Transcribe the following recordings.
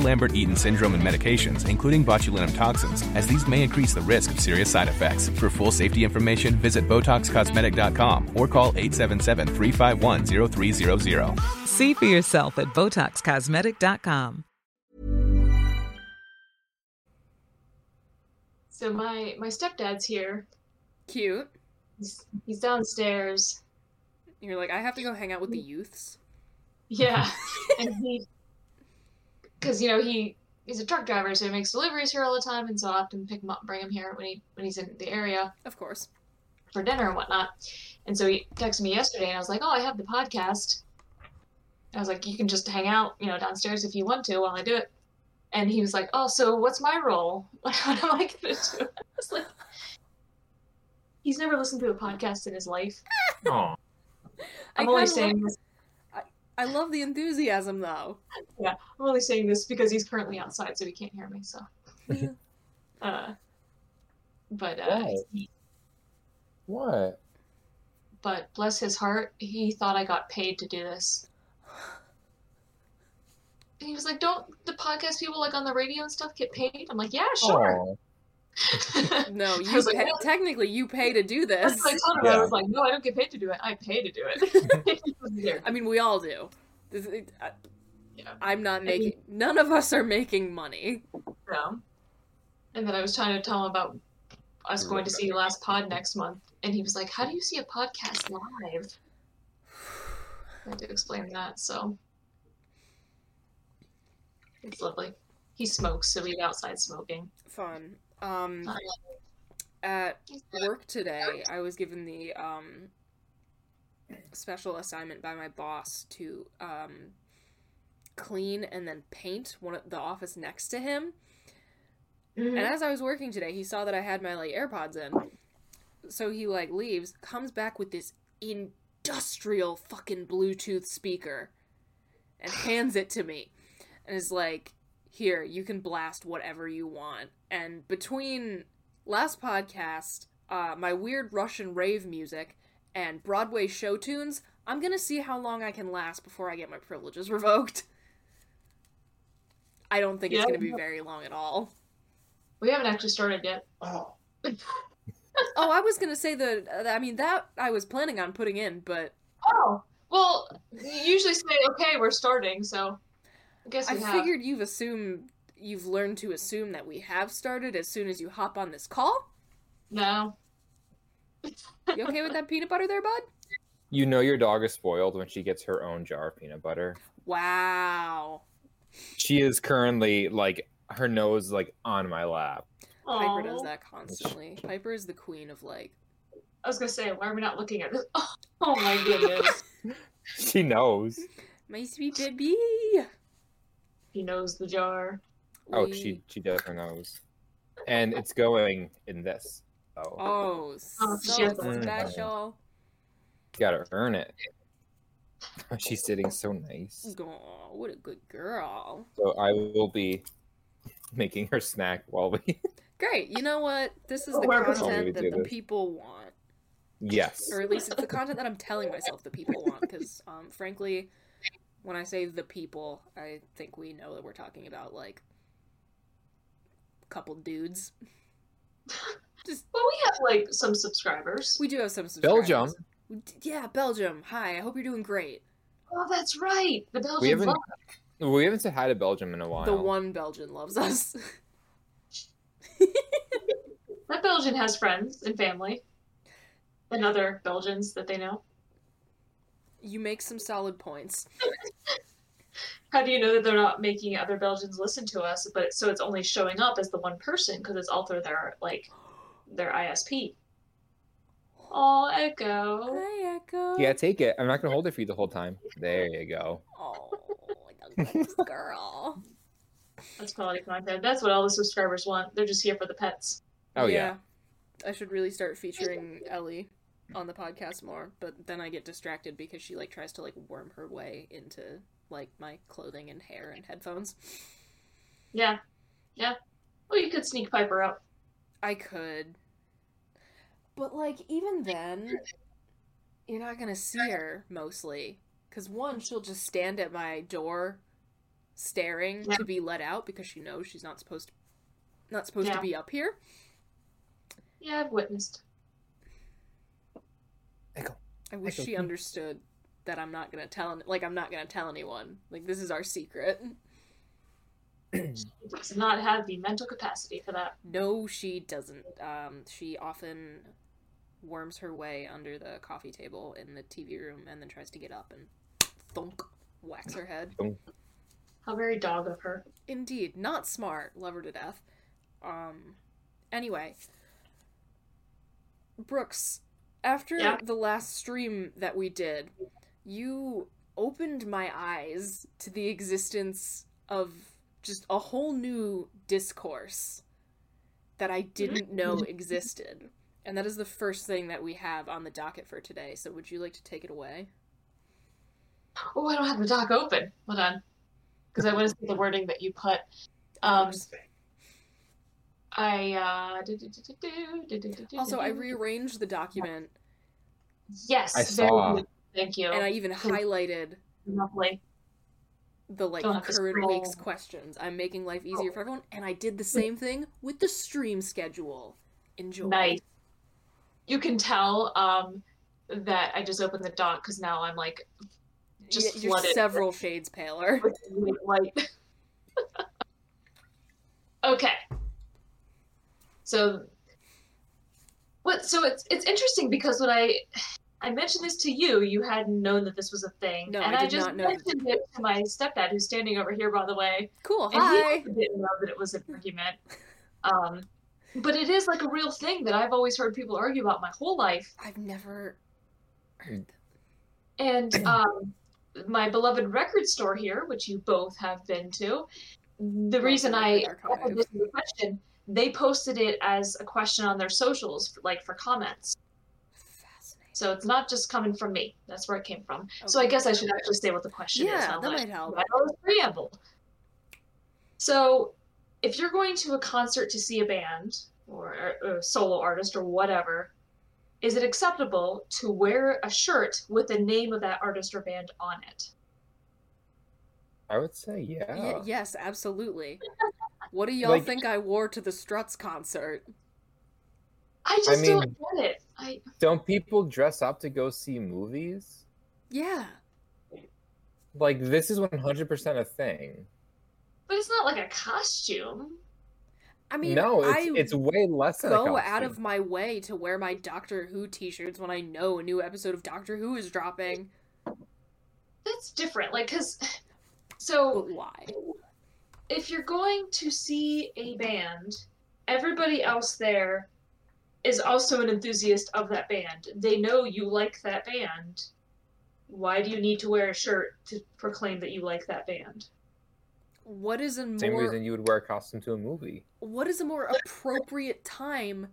Lambert Eaton syndrome and medications, including botulinum toxins, as these may increase the risk of serious side effects. For full safety information, visit BotoxCosmetic.com or call 877 351 0300. See for yourself at BotoxCosmetic.com. So my my stepdad's here. Cute. He's, he's downstairs. You're like, I have to go hang out with the youths. Yeah, and he, because you know he he's a truck driver, so he makes deliveries here all the time, and so I often pick him up, and bring him here when he when he's in the area Of course. for dinner and whatnot. And so he texted me yesterday, and I was like, "Oh, I have the podcast." I was like, "You can just hang out, you know, downstairs if you want to while I do it." And he was like, "Oh, so what's my role? What am I gonna do?" I was like, "He's never listened to a podcast in his life." Aw. I I'm only kinda saying this. I love the enthusiasm though. Yeah, I'm only saying this because he's currently outside, so he can't hear me. So, Yeah. uh, but uh, Why? he- What? but bless his heart, he thought I got paid to do this. He was like, "Don't the podcast people like on the radio and stuff get paid?" I'm like, "Yeah, sure." Aw. No, you was like, pay, "What?" technically you pay to do this. That's what I told him. I was like, "No, I don't get paid to do it. I pay to do it." He was there. I mean, we all do. This, it, I, Yeah. I'm not mean- making. None of us are making money. No. And then I was trying to tell him about us going to see Last Pod next month, and he was like, "How do you see a podcast live?" I had to explain that, so it's lovely. He smokes, so he's outside smoking. Fun. Um, at work today, I was given the um, special assignment by my boss to um, clean and then paint one of the office next to him. And as I was working today, he saw that I had my like AirPods in. So he like leaves, comes back with this industrial fucking Bluetooth speaker and hands it to me. And is like, "Here, you can blast whatever you want." And between last podcast, uh, my weird Russian rave music and Broadway show tunes, I'm going to see how long I can last before I get my privileges revoked. I don't think it's going to be very long at all. we haven't actually started yet. Oh. Oh, I was gonna say that. uh, I mean, that I was planning on putting in, but Oh, well, you usually say, "Okay, we're starting," so I guess I have. figured you've assumed you've learned to assume that we have started as soon as you hop on this call. No. You okay with that peanut butter there, bud? You know your dog is spoiled when she gets her own jar of peanut butter. Wow. She is currently like her nose like on my lap. Piper does Aw. that constantly. Piper is the queen of like. I was gonna say, why are we not looking at this? Oh, my goodness. She knows. My sweet baby. He knows the jar. Oh, We- she she does her nose, and it's going in this. Oh, Oh, Oh, so shit. special. you gotta earn it. She's sitting so nice. Oh, what a good girl. So I will be making her snack while we. Great. You know what? This is the Whoever told me to content that the this. people want. yes. or at least it's the content that I'm telling myself the people want. Because, um, frankly, when I say the people, I think we know that we're talking about like a couple dudes. Just Well, we have like some subscribers. we do have some subscribers. Belgium. Yeah, Belgium. Hi. I hope you're doing great. Oh, that's right. The Belgians We haven't love we haven't said hi to Belgium in a while. The one Belgian loves us. that Belgian has friends and family, and other Belgians that they know. You make some solid points. how do you know that they're not making other Belgians listen to us? But so it's only showing up as the one person because it's all through their like their ISP. Oh, Echo. Hi, Echo. Yeah, take it. I'm not gonna hold it for you the whole time. There you go. Oh, the goodness girl. That's quality content. That's what all the subscribers want. They're just here for the pets. Oh yeah. I should really start featuring Ellie on the podcast more, but then I get distracted because she like tries to like worm her way into like my clothing and hair and headphones. Yeah, yeah. Well, you could sneak Piper up. I could. But like even then you're not going to see her mostly cuz one she'll just stand at my door staring Yeah. to be let out because she knows she's not supposed to not supposed Yeah. to be up here. Yeah, I've witnessed. Echo. I wish Echo, she understood that I'm not gonna tell like I'm not gonna tell anyone. Like this is our secret. She does not have the mental capacity for that. No, she doesn't. Um, she often worms her way under the coffee table in the TV room and then tries to get up and thunk whacks her head. How very dog of her. Indeed, not smart. Love her to death. Um, anyway, Brookes, after Yeah? the last stream that we did, you opened my eyes to the existence of just a whole new discourse that I didn't know existed. And that is the first thing that we have on the docket for today. So, would you like to take it away? Oh, I don't have the doc open. Hold on. Because I want to see the wording that you put. Um, I uh, also I rearranged the document. Yes, I saw. Thank you. And I even highlighted lovely the like current week's questions. I'm making life easier oh. for everyone, and I did the same thing with the stream schedule. Enjoy. Nice. You can tell um, that I just opened the doc because now I'm like just You're flooded. several shades paler. Light. okay. So what so it's it's interesting because when I I mentioned this to you, you hadn't known that this was a thing. No, and I I, did just not know mentioned it to my stepdad who's standing over here by the way. Cool. And he Hi. also didn't know that it was an argument. Um but it is like a real thing that I've always heard people argue about my whole life. I've never heard. That. And um, my beloved record store here, which you both have been to, the reason I Record this question, they posted it as a question on their socials, like for comments. Fascinating. So it's not just coming from me. That's where it came from. So I guess I should actually say what the question is. Yeah, that might help. I know it's preamble. So if you're going to a concert to see a band or a, a solo artist or whatever, is it acceptable to wear a shirt with the name of that artist or band on it? I would say yeah. Y- yes, absolutely. What do y'all Like- think I wore to the Struts concert? I just mean- don't get it. I Don't people dress up to go see movies? Yeah. Like this is 100% a thing. but it's not like a costume. I mean, no, it's I it's way less than a go out costume. of my way to wear my Doctor Who t-shirts when I know a new episode of Doctor Who is dropping. That's different. Like cuz so But why? If you're going to see a band, everybody else there is also an enthusiast of that band. They know you like that band. Why do you need to wear a shirt to proclaim that you like that band? What is a Same more reason you would wear a costume to a movie. what is a more appropriate time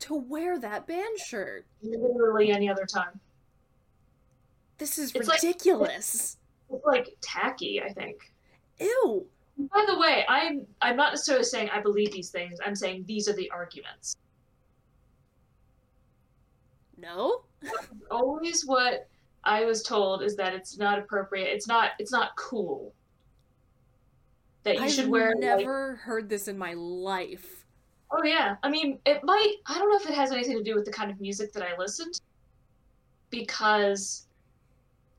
to wear that band shirt? Literally any other time. This is It's like- ridiculous. It's like tacky, I think. Ew. By the way, I'm I'm not necessarily saying I believe these things. I'm saying these are the arguments. No? Always what I was told is that it's not appropriate. It's not it's not cool. That you I've should wear like, never heard this in my life. Oh yeah. I mean, it might I don't know if it has anything to do with the kind of music that I listen to because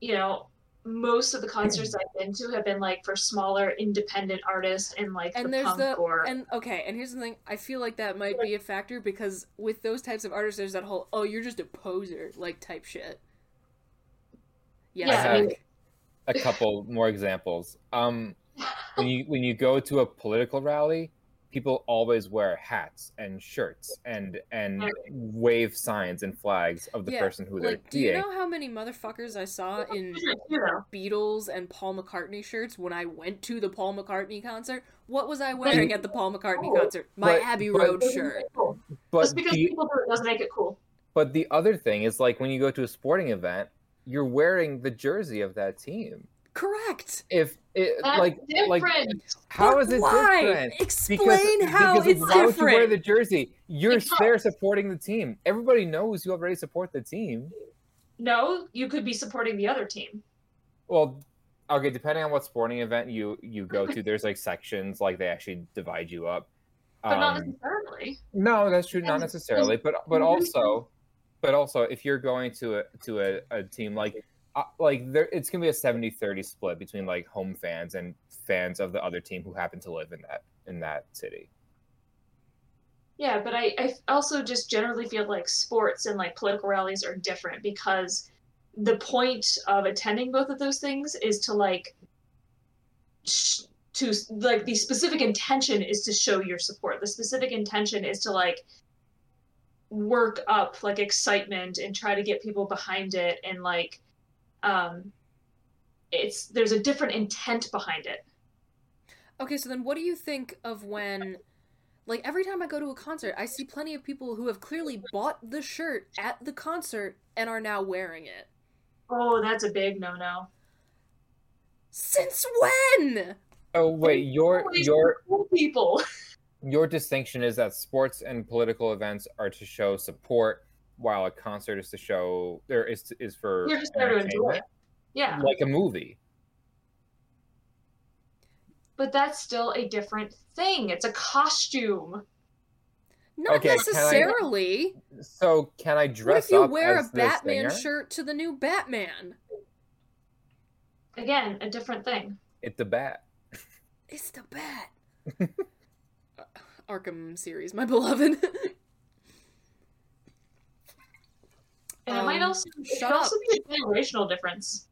you know, most of the concerts I've been to have been like for smaller independent artists and like And the there's punk the or and okay, and here's the thing. I feel like that might be a factor because with those types of artists, there's that whole "oh, you're just a poser" like type shit. Yes, Yeah, I Nick. mean- a couple more examples. Um, when you when you go to a political rally, people always wear hats and shirts and and wave signs and flags of the yeah, person who they're like, do you know how many motherfuckers I saw in You Beatles and Paul McCartney shirts when I went to the Paul McCartney concert? What was I wearing at the Paul McCartney concert? My but- Abbey but- Road doesn't shirt. cool. But Just because the, people do it doesn't make it cool. but the other thing is like when you go to a sporting event, you're wearing the jersey of that team. Correct. If it That's like like different. how But is it why? different? Explain how because it's why would you wear the jersey? You're Because- there supporting the team. Everybody knows you already support the team. no, you could be supporting the other team. Well, okay, depending on what sporting event you you go to, there's like sections, like they actually divide you up. But not Um, necessarily. no, that's true, not necessarily, but but Mhm. also, but also, if you're going to a to a, a team like like there, it's gonna be a 70-30 split between like home fans and fans of the other team who happen to live in that in that city. Yeah, but I, I also just generally feel like sports and like political rallies are different because the point of attending both of those things is to like sh- to like the specific intention is to show your support. The specific intention is to like work up like excitement and try to get people behind it and like um it's there's a different intent behind it. Okay, so then what do you think of when like every time I go to a concert, I see plenty of people who have clearly bought the shirt at the concert and are now wearing it. Oh, that's a big no-no. Since when? Oh wait, your your cool people. your distinction is that sports and political events are to show support, while a concert is to show there is is for You're just there to enjoy it. Yeah. like a movie. But that's still a different thing. It's a costume. Not Okay, can I- necessarily. So can I What dress if you up wear a as the Batman singer? shirt to the new Batman? Again, a different thing. It's the bat. It's the Bat. Arkham series, my beloved. And it might Um, also it shut could also be a generational difference.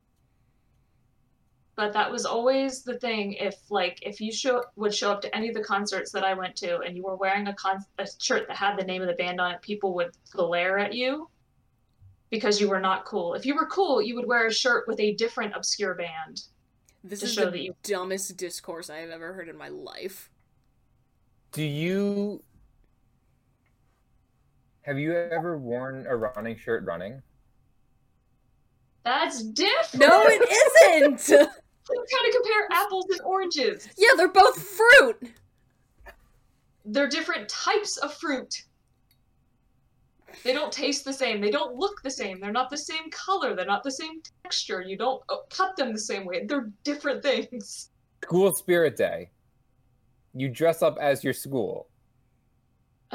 But that was always the thing. If like if you show would show up to any of the concerts that I went to, and you were wearing a con a shirt that had the name of the band on it, people would glare at you because you were not cool. If you were cool, you would wear a shirt with a different obscure band. This To is show the that you- dumbest discourse I have ever heard in my life. Do you have you ever worn a running shirt running? That's different. No, it isn't! I'm trying to compare apples and oranges. yeah, they're both fruit! They're different types of fruit. They don't taste the same. They don't look the same. They're not the same color. They're not the same texture. You don't uh, cut them the same way. They're different things. School Spirit Day. You dress up as your school.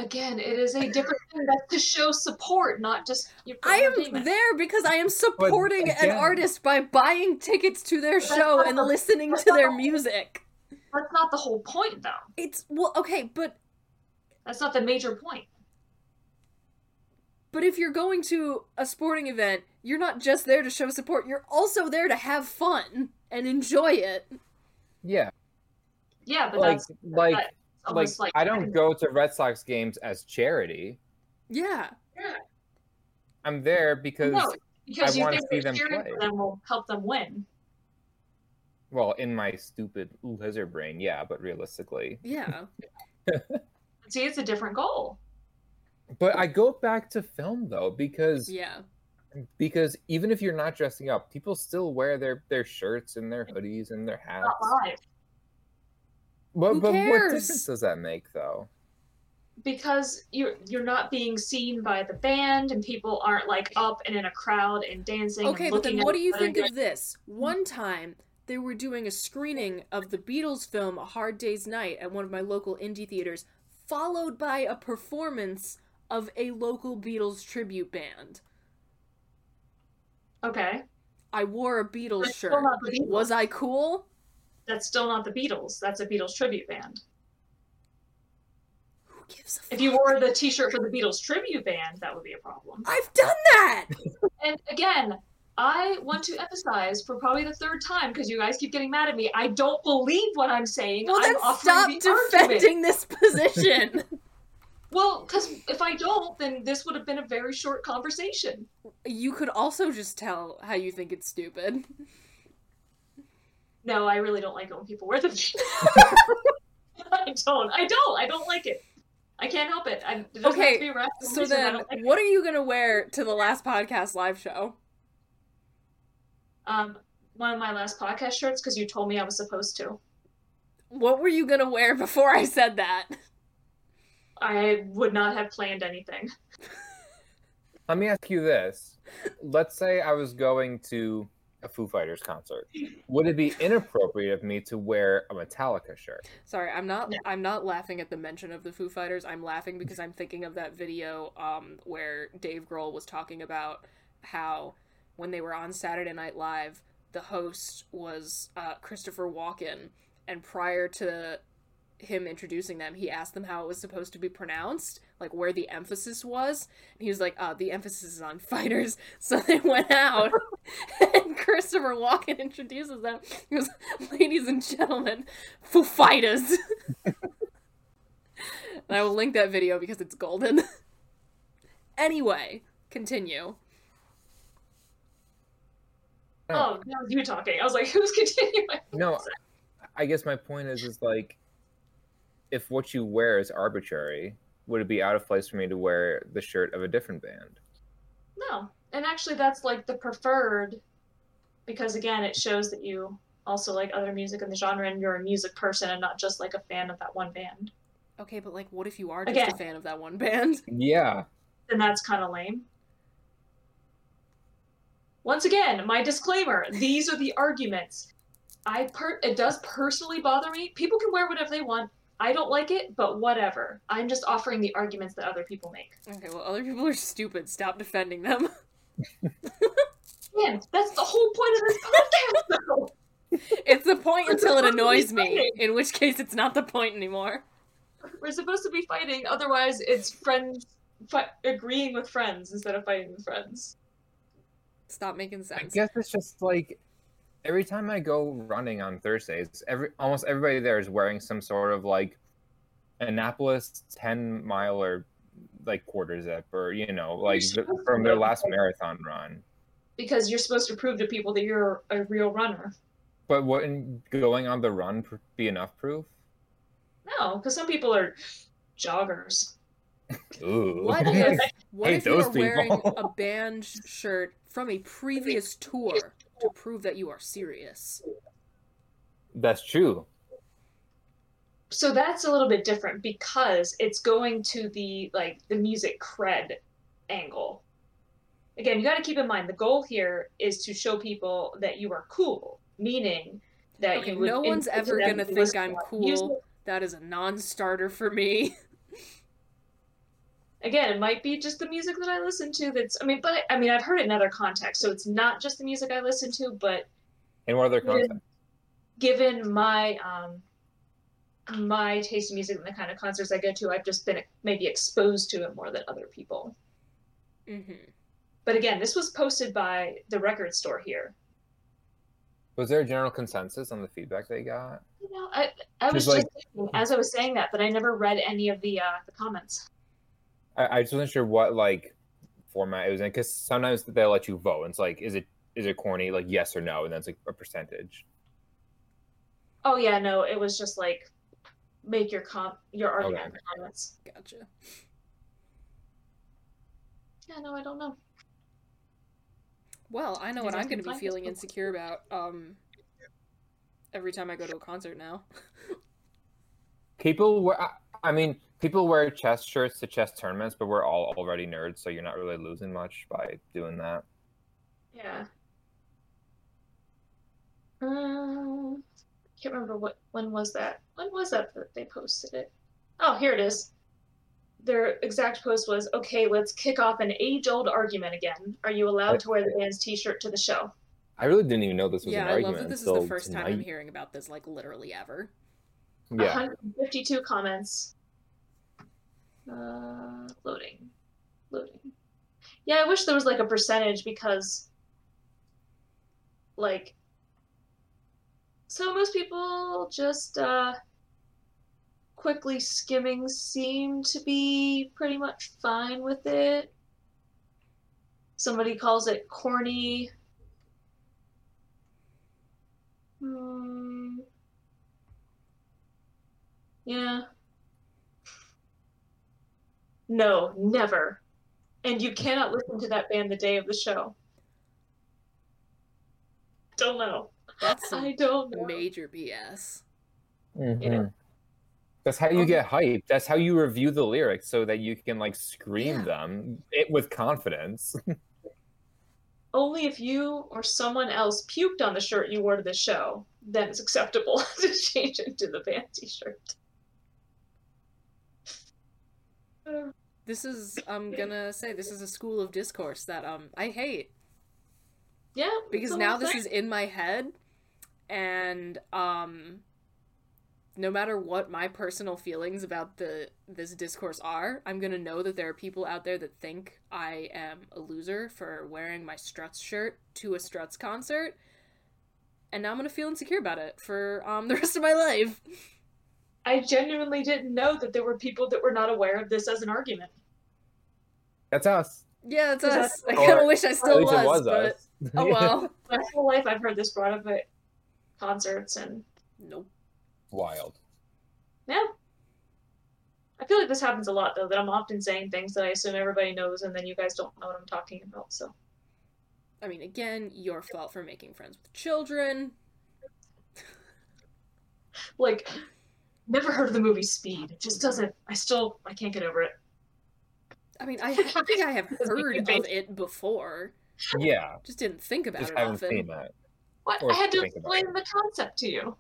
Again, it is a different thing. That's to show support, not just your I am entertainment. there because I am supporting an artist by buying tickets to their show and the- listening to their the- music. That's not the whole point, though. It's well, okay, but That's not the major point. but if you're going to a sporting event, you're not just there to show support. You're also there to have fun and enjoy it. Yeah, Yeah, but like that's like that's like, like, I don't go to Red Sox games as charity. Yeah. Yeah. I'm there because No, because I you wanna think see them cheering play. for them will help them win. well, in my stupid lizard brain, yeah, but realistically. Yeah. See, it's a different goal. But I go back to film though because Yeah. because even if you're not dressing up, people still wear their their shirts and their hoodies and their hats. Not live. But, Who but what difference does that make though? because you're you're not being seen by the band and people aren't like up and in a crowd and dancing Okay, and but then what do you think of this? One time they were doing a screening of the Beatles film A Hard Day's Night at one of my local indie theaters, followed by a performance of a local Beatles tribute band. okay I wore a Beatles shirt. Beatles. Was I cool? That's still not the beatles that's a beatles tribute band Who gives a fuck? if you wore the t-shirt for the beatles tribute band that would be a problem I've done that! and again I want to emphasize for probably the third time because you guys keep getting mad at me. I don't believe what I'm saying. Well, I'm then stop the argument. defending this position. Well, because if I don't, then this would have been a very short conversation. you could also just tell how you think it's stupid. No, I really don't like it when people wear them. I don't. I don't. I don't like it. I can't help it. I, it Okay, to be a So then, don't like it. what are you gonna wear to the last podcast live show? Um, one of my last podcast shirts because you told me I was supposed to. What were you gonna wear before I said that? I would not have planned anything. Let me ask you this. Let's say I was going to a Foo Fighters concert. Would it be inappropriate of me to wear a Metallica shirt? Sorry, I'm not. I'm not laughing at the mention of the Foo Fighters. I'm laughing because I'm thinking of that video um, where Dave Grohl was talking about how when they were on Saturday Night Live, the host was uh, Christopher Walken, and prior to him introducing them, he asked them how it was supposed to be pronounced, like where the emphasis was. And he was like, uh, the emphasis is on fighters. So they went out, and Christopher Walken introduces them. He goes, ladies and gentlemen, Foo Fighters. and I will link that video because it's golden. anyway, continue. Oh, that was you talking. I was like, who's continuing? No, I guess my point is, is like, if what you wear is arbitrary, would it be out of place for me to wear the shirt of a different band? No. And actually, that's like the preferred because, again, it shows that you also like other music in the genre and you're a music person and not just like a fan of that one band. Okay, but like, what if you are just Again. a fan of that one band? Yeah. Then that's kind of lame. Once again, my disclaimer these are the arguments. I per- it does personally bother me. People can wear whatever they want. I don't like it, but whatever. I'm just offering the arguments that other people make. Okay, well, other people are stupid. Stop defending them. Man, that's the whole point of this podcast, though. it's the point until it supposed to be annoys me, in which case it's not the point anymore. We're supposed to be fighting, otherwise, it's friends fi- agreeing with friends instead of fighting with friends. Stop making sense. I guess it's just like every time I go running on Thursdays, every almost everybody there is wearing some sort of like Annapolis ten mile or like quarter zip or you know like the, from their last like- marathon run. Because you're supposed to prove to people that you're a real runner. But wouldn't going on the run be enough proof? No, because some people are joggers. Ooh. What if what Hate if you those are wearing a band shirt from a previous tour to prove that you are serious? That's true. So that's a little bit different because it's going to the like the music cred angle. Again, you got to keep in mind the goal here is to show people that you are cool, meaning that Okay, you would no one's ever gonna think I'm cool. music. That is a non-starter for me. Again, it might be just the music that I listen to. That's I mean, but I, I mean, I've heard it in other contexts, so it's not just the music I listen to, but In what other Yeah. context? given my um my taste in music and the kind of concerts I go to, I've just been maybe exposed to it more than other people. hmm But again, this was posted by the record store here. Was there a general consensus on the feedback they got? You know, I I was Just like- just thinking, as I was saying that, but I never read any of the uh, the comments. I, I just wasn't sure what like format it was in because sometimes they'll let you vote. And it's like, is it is it corny? Like yes or no, and then it's like a percentage. Oh yeah, no, it was just like make your com your argument in the comments. Gotcha. Yeah, no, I don't know. Well, I know what I I'm going to be feeling it. insecure about um every time I go to a concert now. People were I- I mean, people wear chess shirts to chess tournaments, but we're all already nerds, so you're not really losing much by doing that. Yeah. Um, can't remember what when was that. When was that that they posted it? Oh, here it is. Their exact post was, "Okay, let's kick off an age-old argument again. Are you allowed to wear the band's T-shirt to the show?" I really didn't even know this was yeah, an I argument love that this is the first time I'm hearing about this like literally ever. Yeah, 152 comments. Uh, loading, loading. Yeah, I wish there was like a percentage because like so most people just uh quickly skimming seem to be pretty much fine with it. Somebody calls it corny. Hmm. Yeah. No, never. And you cannot listen to that band the day of the show. Don't know. That's some I don't know. major BS. Mhm. That's how you get hyped. That's how you review the lyrics so that you can like scream Yeah. them it with confidence. Only if you or someone else puked on the shirt you wore to the show, then it's acceptable to change into the band t-shirt. Uh, This is I'm gonna say this is a school of discourse that um I hate. Yeah, because now this is in my head and um no matter what my personal feelings about the this discourse are i'm to know that there are people out there that think i am a loser for wearing my struts shirt to a struts concert and now i'm to feel insecure about it for um the rest of my life I genuinely didn't know that there were people that were not aware of this as an argument. That's us. yeah that's Is that- us i kind of wish i At still least was, it was but us. oh well My whole life I've heard this brought up at concerts and nope Wild. yeah. I feel like this happens a lot though, that I'm often saying things that I assume everybody knows and then you guys don't know what I'm talking about, so i mean again your fault for making friends with children like never heard of the movie Speed. It just doesn't I still I can't get over it. i mean i, I think i have heard of it before Yeah. just didn't think about Just it haven't often seen that. What? Or I had to explain the concept to you.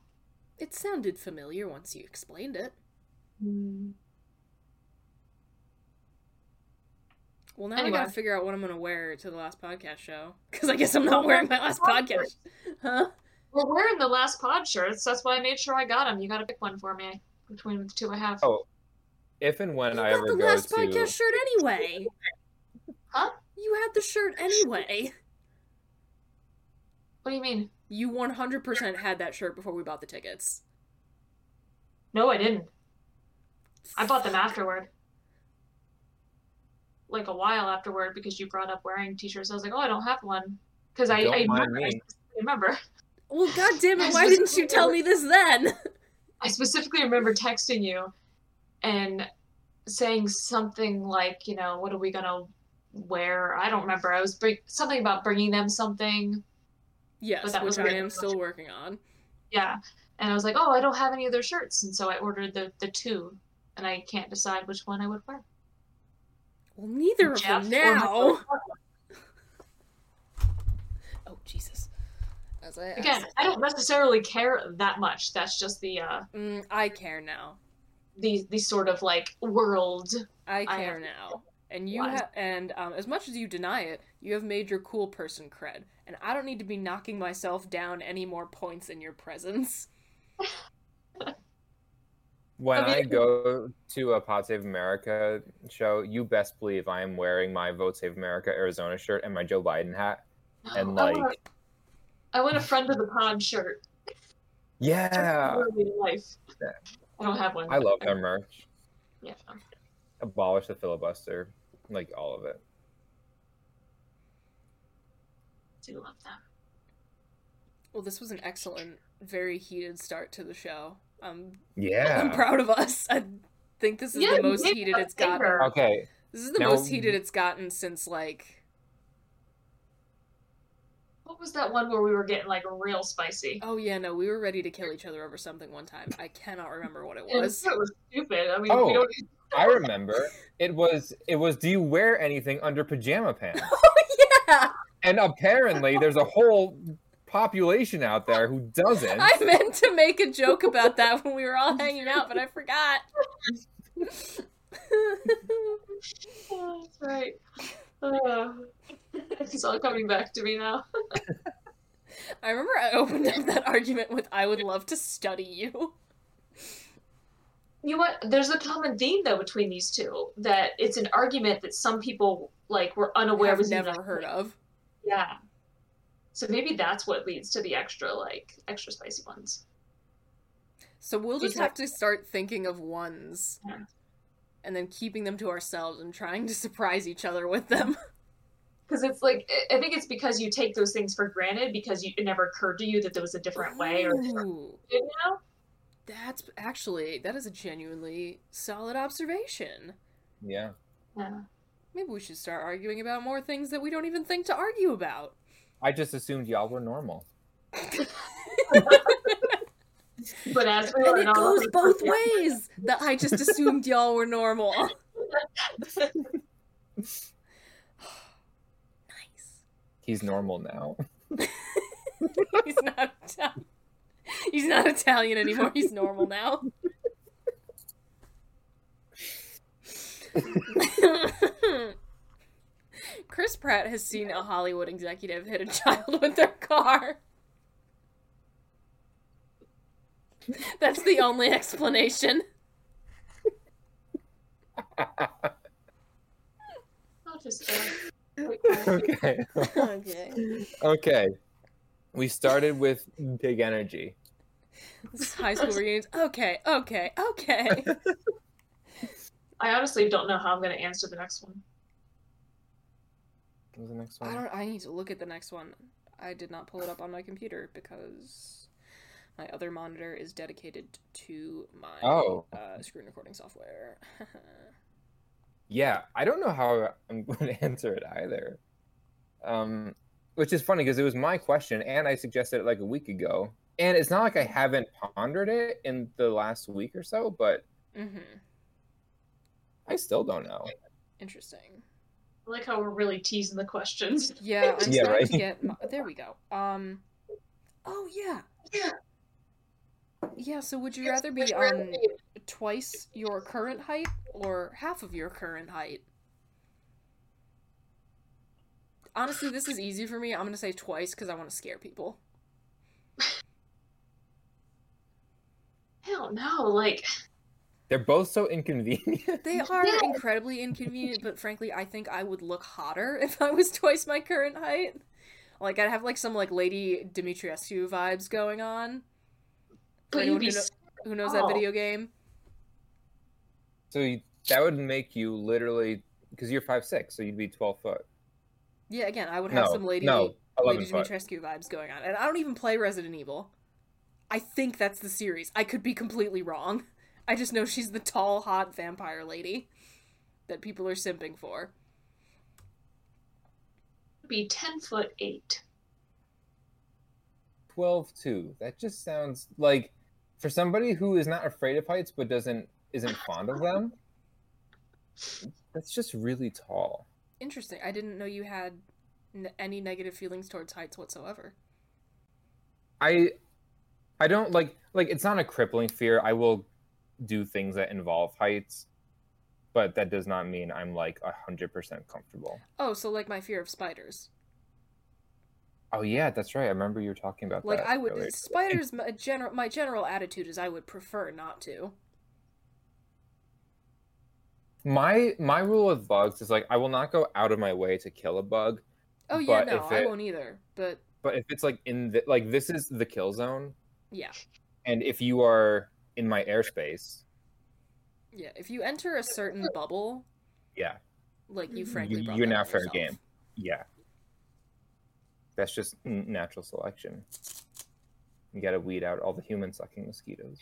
It sounded familiar once you explained it. Hmm. Well, now I gotta figure out what I'm gonna wear to the last podcast show. Because I guess I'm not wearing my last podcast. Huh? We're wearing the last pod shirts. That's why I made sure I got them. You got to pick one for me between the two I have. Oh, if and when You I got ever the go last to podcast shirt anyway. Huh? You had the shirt anyway. What do you mean? You 100% had that shirt before we bought the tickets. No, I didn't. I bought them afterward. Like a while afterward because you brought up wearing t-shirts. I was like, oh, I don't have one because I, Don't I mind remember. I me. remember. Well, god damn it, why didn't you tell me this then? I specifically remember texting you and saying something like, you know, what are we gonna wear? I don't remember. I was bring something about bringing them something. Yes, But that which was I am still working on. Yeah, and I was like, oh, I don't have any of their shirts, and so I ordered the the two, and I can't decide which one I would wear. Well, neither of them now. Oh, Jesus. As I Again, I don't necessarily care that much. That's just the uh Mm, I care now. the the sort of like world. I I care have- now. And you Why? have, and um, as much as you deny it, you have made your cool person cred, and I don't need to be knocking myself down any more points in your presence. When I mean- I go to a Pod Save America show, you best believe I am wearing my Vote Save America Arizona shirt and my Joe Biden hat. And I want, like, I want a friend of the pod shirt. yeah, Literally life. Yeah. I don't have one. I love but their merch. Yeah. Abolish the filibuster, like all of it. do love them. Well, this was an excellent, very heated start to the show. Um, yeah, I'm proud of us. I think this is Yeah, the most heated it's gotten. Okay. This is the Now- most heated it's gotten since like What was that one where we were getting like real spicy? oh yeah no we were ready to kill each other over something one time. I cannot remember what it was. It was stupid. I mean, Oh. we don't. I remember it was it was do you wear anything under pajama pants? oh yeah, And apparently there's a whole population out there who doesn't. I meant to make a joke about that when we were all hanging out, but I forgot. Oh, that's right. Uh, it's all coming back to me now. I remember I opened up that argument with "I would love to study you." You know what? There's a common theme though between these two that it's an argument that some people like were unaware was never heard of. Yeah. So maybe that's what leads to the extra like extra spicy ones. So we'll just have to start thinking of ones Yeah. and then keeping them to ourselves and trying to surprise each other with them. Because it's like I- I think it's because you take those things for granted because you, it never occurred to you that there was a different way or different, you know. that's actually that is a genuinely solid observation. Yeah. Yeah. Maybe we should start arguing about more things that we don't even think to argue about. I just assumed y'all were normal. But as we And learn it goes the- both ways. That I just assumed y'all were normal. nice. He's normal now. He's not Italian. He's not Italian anymore. He's normal now. Chris Pratt has seen a Hollywood executive hit a child with their car. That's the only explanation. I'll just, uh, wait, okay. Okay. okay. We started with big energy. This is high school reunions. Okay, okay, okay. I honestly don't know how I'm going to answer the next one. What was the next I one? don't. I need to look at the next one. I did not pull it up on my computer because my other monitor is dedicated to my Oh. uh, screen recording software. Yeah, I don't know how I'm going to answer it either. Um, which is funny because it was my question, and I suggested it like a week ago. And it's not like I haven't pondered it in the last week or so, but mm-hmm. I still don't know. Interesting. I like how we're really teasing the questions. Yeah, I'm Yeah, starting right. to get. My, there we go. Um. Oh yeah. Yeah. Yeah. So would you rather be um twice your current height or half of your current height? Honestly, this is easy for me. I'm gonna say twice because I want to scare people. I don't know. Like, They're both so inconvenient. They are Yeah. incredibly inconvenient, but frankly, I think I would look hotter if I was twice my current height. Like I'd have like some like Lady Dimitrescu vibes going on. For but anyone who, know- who knows that oh. video game? so you, that would make you literally because you're five six, so you'd be twelve foot. Yeah, again, I would have No, some Lady no, eleven Lady foot. Dimitrescu vibes going on, and I don't even play Resident Evil. I think that's the series. I could be completely wrong. I just know she's the tall, hot vampire lady that people are simping for. be ten foot eight. 12 too. That just sounds like for somebody who is not afraid of heights but doesn't isn't fond of them. That's just really tall. Interesting. I didn't know you had n- any negative feelings towards heights whatsoever. I I don't like like it's not a crippling fear. I will do things that involve heights, but that does not mean I'm like a hundred percent comfortable. Oh, so like my fear of spiders. Oh yeah, that's right. I remember you were talking about Like. I would earlier. spiders. My general my general attitude is I would prefer not to. My my rule with bugs is like I will not go out of my way to kill a bug, Oh yeah, no, if I won't either. But but if it's like in the like this is the kill zone, yeah, and if you are in my airspace, yeah. If you enter a certain bubble, yeah, like you, frankly, you, you're now fair game. yeah. That's just natural selection. You got to weed out all the human sucking mosquitoes.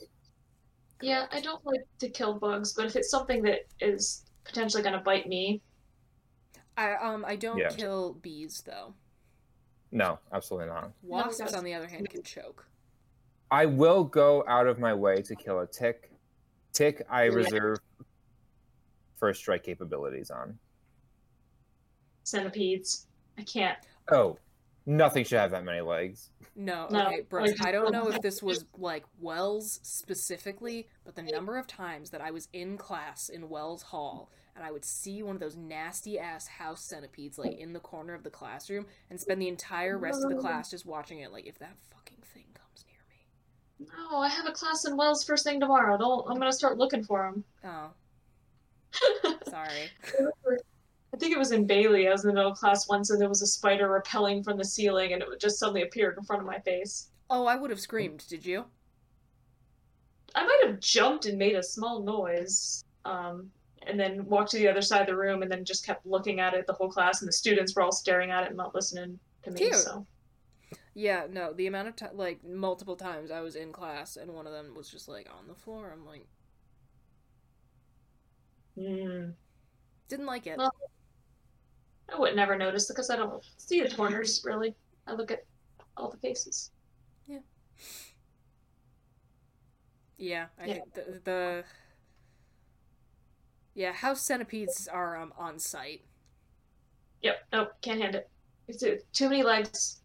Yeah, I don't like to kill bugs, but if it's something that is potentially going to bite me, I um I don't Yeah. kill bees though. No, absolutely not. Wasps, on the other hand, can choke. I will go out of my way to kill a tick. Tick, I Yeah. reserve first strike capabilities on. centipedes, I can't. Oh, nothing should have that many legs. No, No, okay, Brooke, I I don't know if this was like Wells specifically, but the number of times that I was in class in Wells Hall and I would see one of those nasty ass house centipedes like in the corner of the classroom and spend the entire rest of the class just watching it like if that fucking thing comes near me. No, I have a class in Wells first thing tomorrow. Don't. I'm going to start looking for them. Oh, sorry. I think it was in Bailey. I was in the middle class once, and there was a spider repelling from the ceiling, and it just suddenly appeared in front of my face. Oh, I would have screamed. Did you? I might have jumped and made a small noise, um, and then walked to the other side of the room, and then just kept looking at it the whole class, and the students were all staring at it and not listening to me. Cute. So Yeah, no. The amount of time, like multiple times, I was in class and one of them was just like on the floor. I'm like, mm, didn't like it. Well- I would never notice because I don't see the corners really. I look at all the faces. yeah, I Yeah. think the, the yeah house centipedes are um, on site. Yep. Nope. Can't hand it. It's too many legs.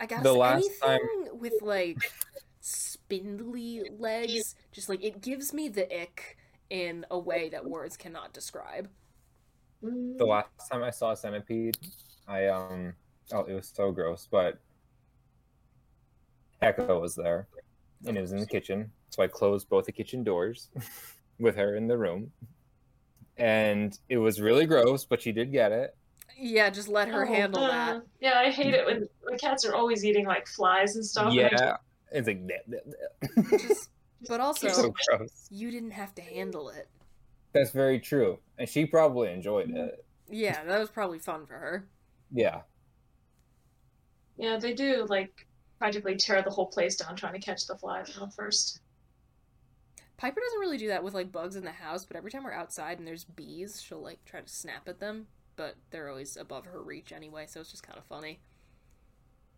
I gotta The last anything time- with like spindly legs, just like it gives me the ick in a way that words cannot describe. Mm, The last time I saw a centipede, I um oh it was so gross, but Echo was there, and it was in the kitchen, so I closed both the kitchen doors with her in the room, and it was really gross, but she did get it. Yeah, just let her oh, handle uh, that. Yeah, I hate it when my cats are always eating like flies and stuff. and I just- yeah, it's like bleh, bleh, bleh. Just, but also, so gross. you didn't have to handle it. That's very true, and she probably enjoyed it. Yeah, that was probably fun for her. Yeah, yeah, they do like practically tear the whole place down trying to catch the flies out first. Piper doesn't really do that with like bugs in the house, but every time we're outside and there's bees, she'll like try to snap at them, but they're always above her reach anyway, so it's just kind of funny.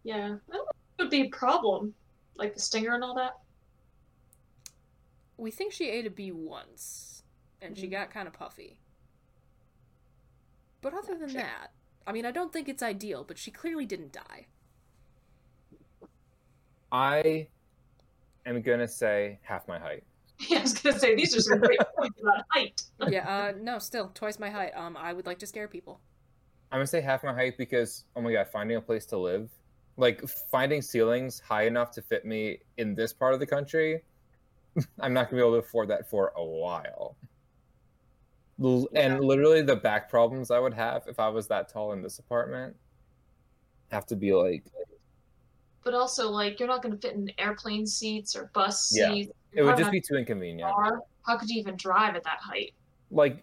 Yeah, I don't know if it would be a problem, like the stinger and all that. We think she ate a bee once, and she Mhm. got kind of puffy. But other than Sure. that, I mean, I don't think it's ideal, but she clearly didn't die. I am gonna say half my height. Yeah, I was gonna say these are some great points about height. yeah, uh, no, still twice my height. Um, I would like to scare people. I'm gonna say half my height because oh my god, finding a place to live, like finding ceilings high enough to fit me in this part of the country, I'm not gonna be able to afford that for a while. And literally, the back problems I would have if I was that tall in this apartment have to be like But also, like, you're not gonna fit in airplane seats or bus Yeah. seats. it would just be too inconvenient. car. How could you even drive at that height? Like,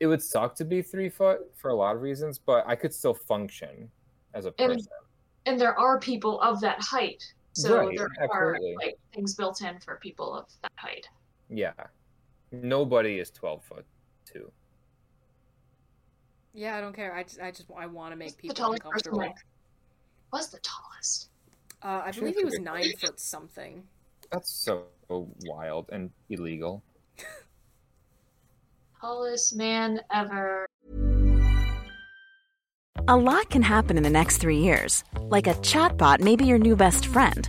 it would suck to be three foot for a lot of reasons, but I could still function as a And- person. And there are people of that height, so Right, there are like things built in for people of that height. Yeah, nobody is 12 foot two. Yeah, I don't care. I just, I just, I want to make the people tallest person uncomfortable. like was the tallest. Uh, I believe he was nine foot something. That's so wild and illegal. Tallest man ever. A lot can happen in the next three years. Like a chatbot may be your new best friend.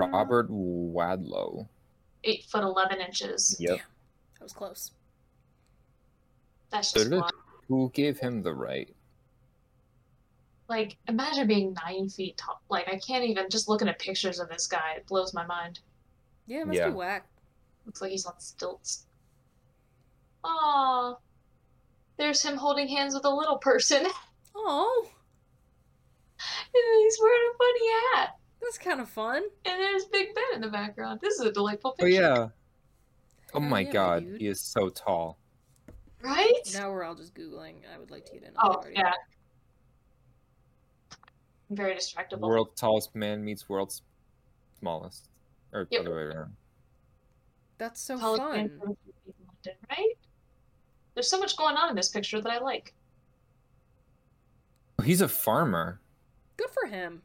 Robert Wadlow. Eight foot eleven inches. Yep. That was close. That's just wild. Who gave him the right? like imagine being nine feet tall. Like I can't even just looking at pictures of this guy. It blows my mind. Yeah, it must Yeah. be whack. Looks like he's on stilts. Aww. There's him holding hands with a little person. Oh, and he's wearing a funny hat. That's kind of fun. And there's Big Ben in the background. This is a delightful oh, picture. Oh picture. yeah. Oh Hell my yeah, god, dude. he is so tall. Right? Now we're all just googling. I would like to get in. on Oh, party. yeah. Very distractible. World tallest man meets world's smallest, or Yep. other way around. That's so College fun. man from London, right? There's so much going on in this picture that I like. Oh, he's a farmer. Good for him.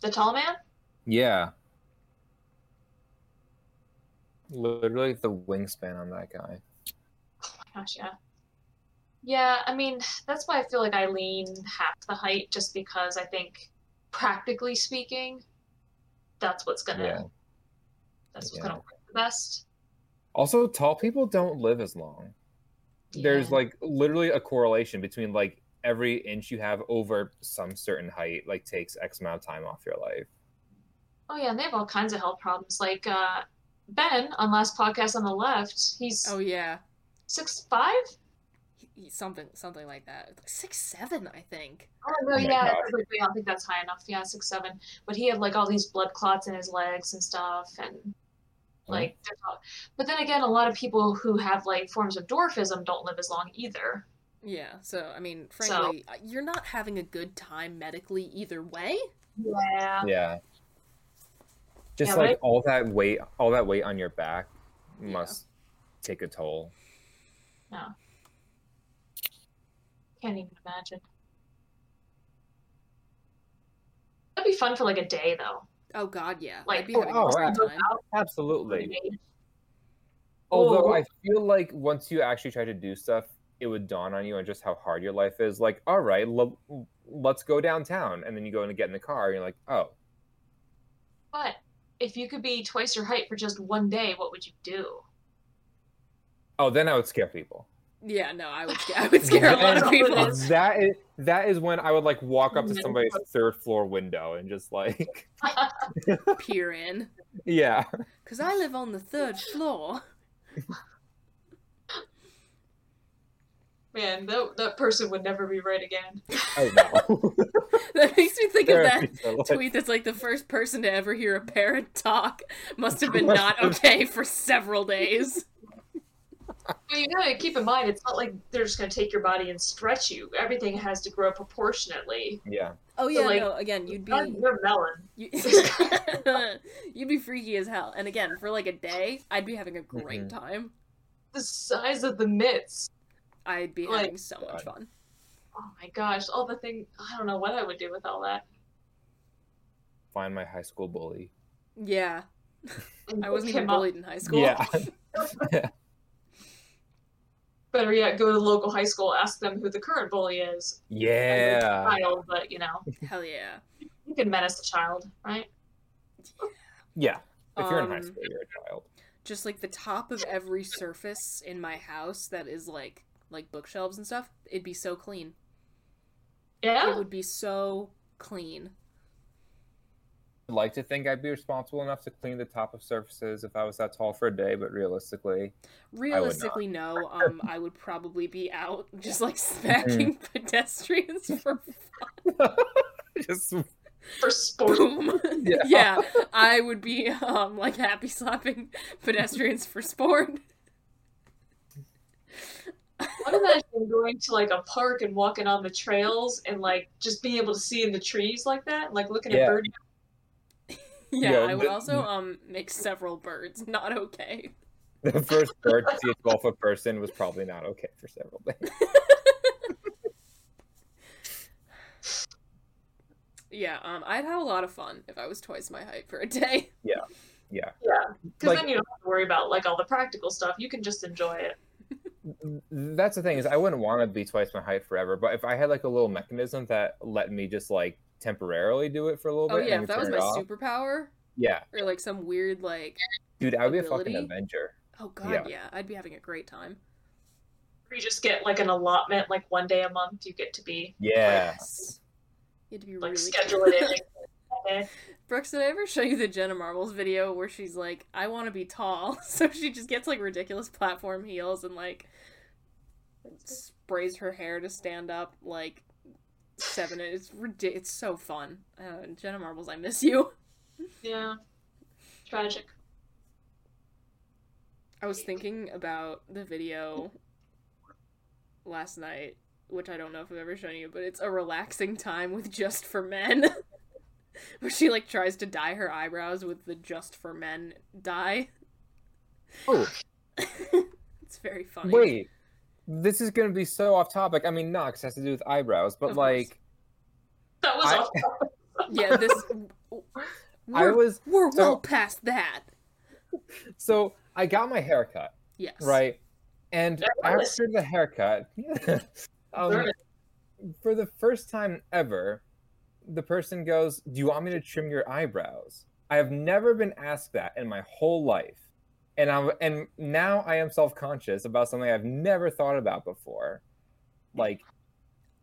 The tall man? Yeah. Literally the wingspan on that guy. Oh my gosh, yeah. Yeah, I mean, that's why I feel like I lean half the height just because I think, practically speaking, that's what's gonna Yeah. that's what's Yeah. gonna work the best. Also, tall people don't live as long. There's like literally a correlation between like every inch you have over some certain height like takes X amount of time off your life. Oh yeah, and they have all kinds of health problems. Like uh Ben on last podcast on the left, he's Oh yeah, six five? He- he- something something like that. Six seven, I think. Oh no, my yeah, God. I don't- I don't think that's high enough. Yeah, six seven. But he had like all these blood clots in his legs and stuff, and like. there's all- But then again, a lot of people who have like forms of dwarfism don't live as long either. Yeah. So I mean, frankly, uh, you're not having a good time medically either way. Yeah. Yeah. Just Yeah, like right? all that weight all that weight on your back must take a toll. No. Can't even imagine. That'd be fun for like a day though. Oh God, yeah. Like, I'd be oh, oh, right. time. Absolutely. Although Oh. I feel like once you actually try to do stuff, it would dawn on you on just how hard your life is. Like, all right, lo- let's go downtown, and then you go and get in the car, and you're like, oh, But if you could be twice your height for just one day, what would you do? oh, then I would scare people. Yeah, no, I would. Scare, I would scare a lot of people. that is that is when I would like walk up to somebody's third floor window and just like, Peer in, yeah, because I live on the third floor. Man, that, that person would never be right again. oh no. That makes me think of that Therapies are like- tweet that's like the first person to ever hear a parrot talk must have been not okay for several days. But you gotta keep in mind, it's not like they're just gonna take your body and stretch you. Everything has to grow proportionately. yeah. Oh yeah, like, no. Again, you'd be God, You're melon. you, you'd be freaky as hell. And again, for like a day, I'd be having a great Mhm. time. The size of the mitts. I'd be Like- having so much fun. Oh my gosh, all the thing. I don't know what I would do with all that. Find my high school bully. Yeah, I wasn't even him up. bullied in high school. Yeah. Better yet, go to the local high school, ask them who the current bully is. Yeah. Child, but you know, Hell yeah. you can menace a child, right? Yeah. If you're in high Um, school, you're a child. Just like the top of every surface in my house that is like like bookshelves and stuff, it'd be so clean. Yeah. It would be so clean. I'd like to think I'd be responsible enough to clean the top of surfaces if I was that tall for a day, but realistically, Realistically, no. Um, I would probably be out just like smacking pedestrians for fun. just For sport. boom. Yeah. yeah, I would be um like happy slapping pedestrians for sport. What imagine going to like a park and walking on the trails and like just being able to see in the trees like that, like looking Yeah. at birds. Yeah, Yeah, I would but- also um make several birds not okay. the first bird to see a 12 foot person was probably not okay for several days. Yeah, um, I'd have a lot of fun if I was twice my height for a day. Yeah, yeah. Yeah, because Like- then you don't have to worry about like all the practical stuff. You can just enjoy it. That's the thing is I wouldn't want to be twice my height forever, but if I had like a little mechanism that let me just like temporarily do it for a little Oh bit Oh yeah, and if that was my off, superpower yeah, or like some weird like dude, I would be a Ability? fucking Avenger. oh god, Yeah. yeah, I'd be having a great time. You just get like an allotment, like one day a month. You get to be Yeah, Yes. You had to be like really schedule it in. Brookes, did I ever show you the Jenna Marbles video where she's like, I want to be tall? So she just gets like ridiculous platform heels and like sprays her hair to stand up like seven. It's ridi- It's so fun. Uh, Jenna Marbles, I miss you. Yeah. Tragic. I was thinking about the video last night, which I don't know if I've ever shown you, but it's a relaxing time with Just for Men. Where she like tries to dye her eyebrows with the Just for Men dye. Oh, it's very funny. wait, this is gonna be so off topic. I mean, not 'cause it has to do with eyebrows, but Of course. like That was I- all. Yeah, this. I We're, was we're so- well past that. so I got my haircut Yes. right, and after the haircut, um, for the first time ever, the person goes, "Do you want me to trim your eyebrows?" I have never been asked that in my whole life, and I'm and now I am self conscious about something I've never thought about before. Like,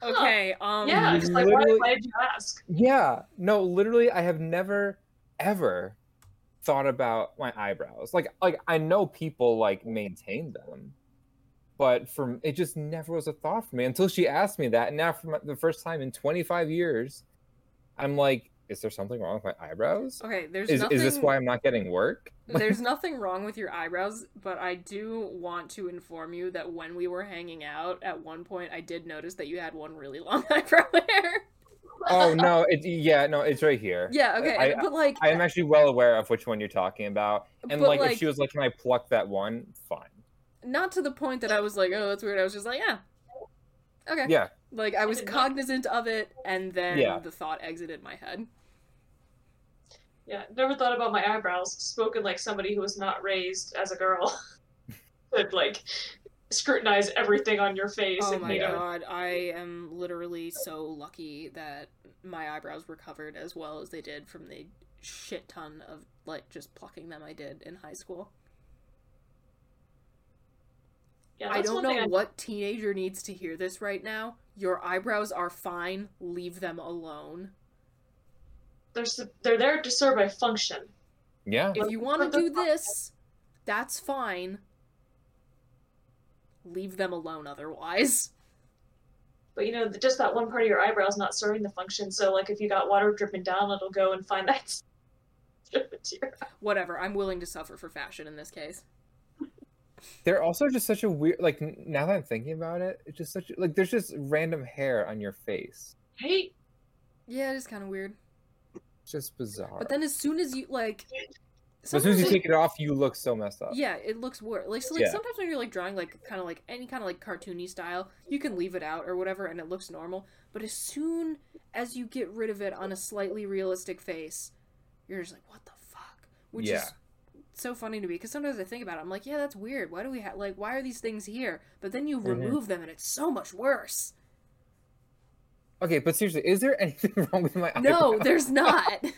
Okay. Um. Yeah, just like why, why did you ask? yeah, no, literally, I have never ever thought about my eyebrows. Like, like I know people like maintain them, but for it just never was a thought for me until she asked me that. And now, for my, the first time in 25 years, I'm like, is there something wrong with my eyebrows? Okay. There's Is, nothing. is this why I'm not getting work? There's nothing wrong with your eyebrows, but I do want to inform you that when we were hanging out, at one point I did notice that you had one really long eyebrow hair. oh no, it yeah, no, it's right here. Yeah, okay, I, but like, I am actually well aware of which one you're talking about. And like, like- if she was like, "Can I pluck that one?" Fine. not to the point that I was like, oh, that's weird. I was just like, yeah, okay. Yeah. Like I was did not- cognizant of it, and then Yeah. the thought exited my head. Yeah, never thought about my eyebrows. Spoken like somebody who was not raised as a girl. Could like scrutinize everything on your face Oh and my you know god, I am literally so lucky that my eyebrows recovered as well as they did from the shit ton of like just plucking them I did in high school. yeah, I don't know I- what teenager needs to hear this right now. Your eyebrows are fine. Leave them alone. they're s- they're there to serve a function. Yeah. If you want to do this, that's fine. Leave them alone otherwise. But you know, just that one part of your eyebrow is not serving the function. So like if you got water dripping down, it'll go and find that strip into your Whatever. I'm willing to suffer for fashion in this case. They're also just such a weird. Like now that I'm thinking about it, it's just such like there's just random hair on your face. Hey, Yeah, it is kind of weird. It's just bizarre. But then as soon as you like as soon as you sometimes take it off, you look so messed up. Yeah, it looks worse. Like, so, like Yeah. sometimes when you're like drawing like kind of like any kind of like cartoony style, you can leave it out or whatever, and it looks normal. But as soon as you get rid of it on a slightly realistic face, you're just like, what the fuck? Which Yeah. is so funny to me because sometimes I think about it. I'm like, yeah, that's weird. Why do we have like why are these things here? But then you Mhm. remove them and it's so much worse. Okay, but seriously, is there anything wrong with my No, eyebrow? there's not.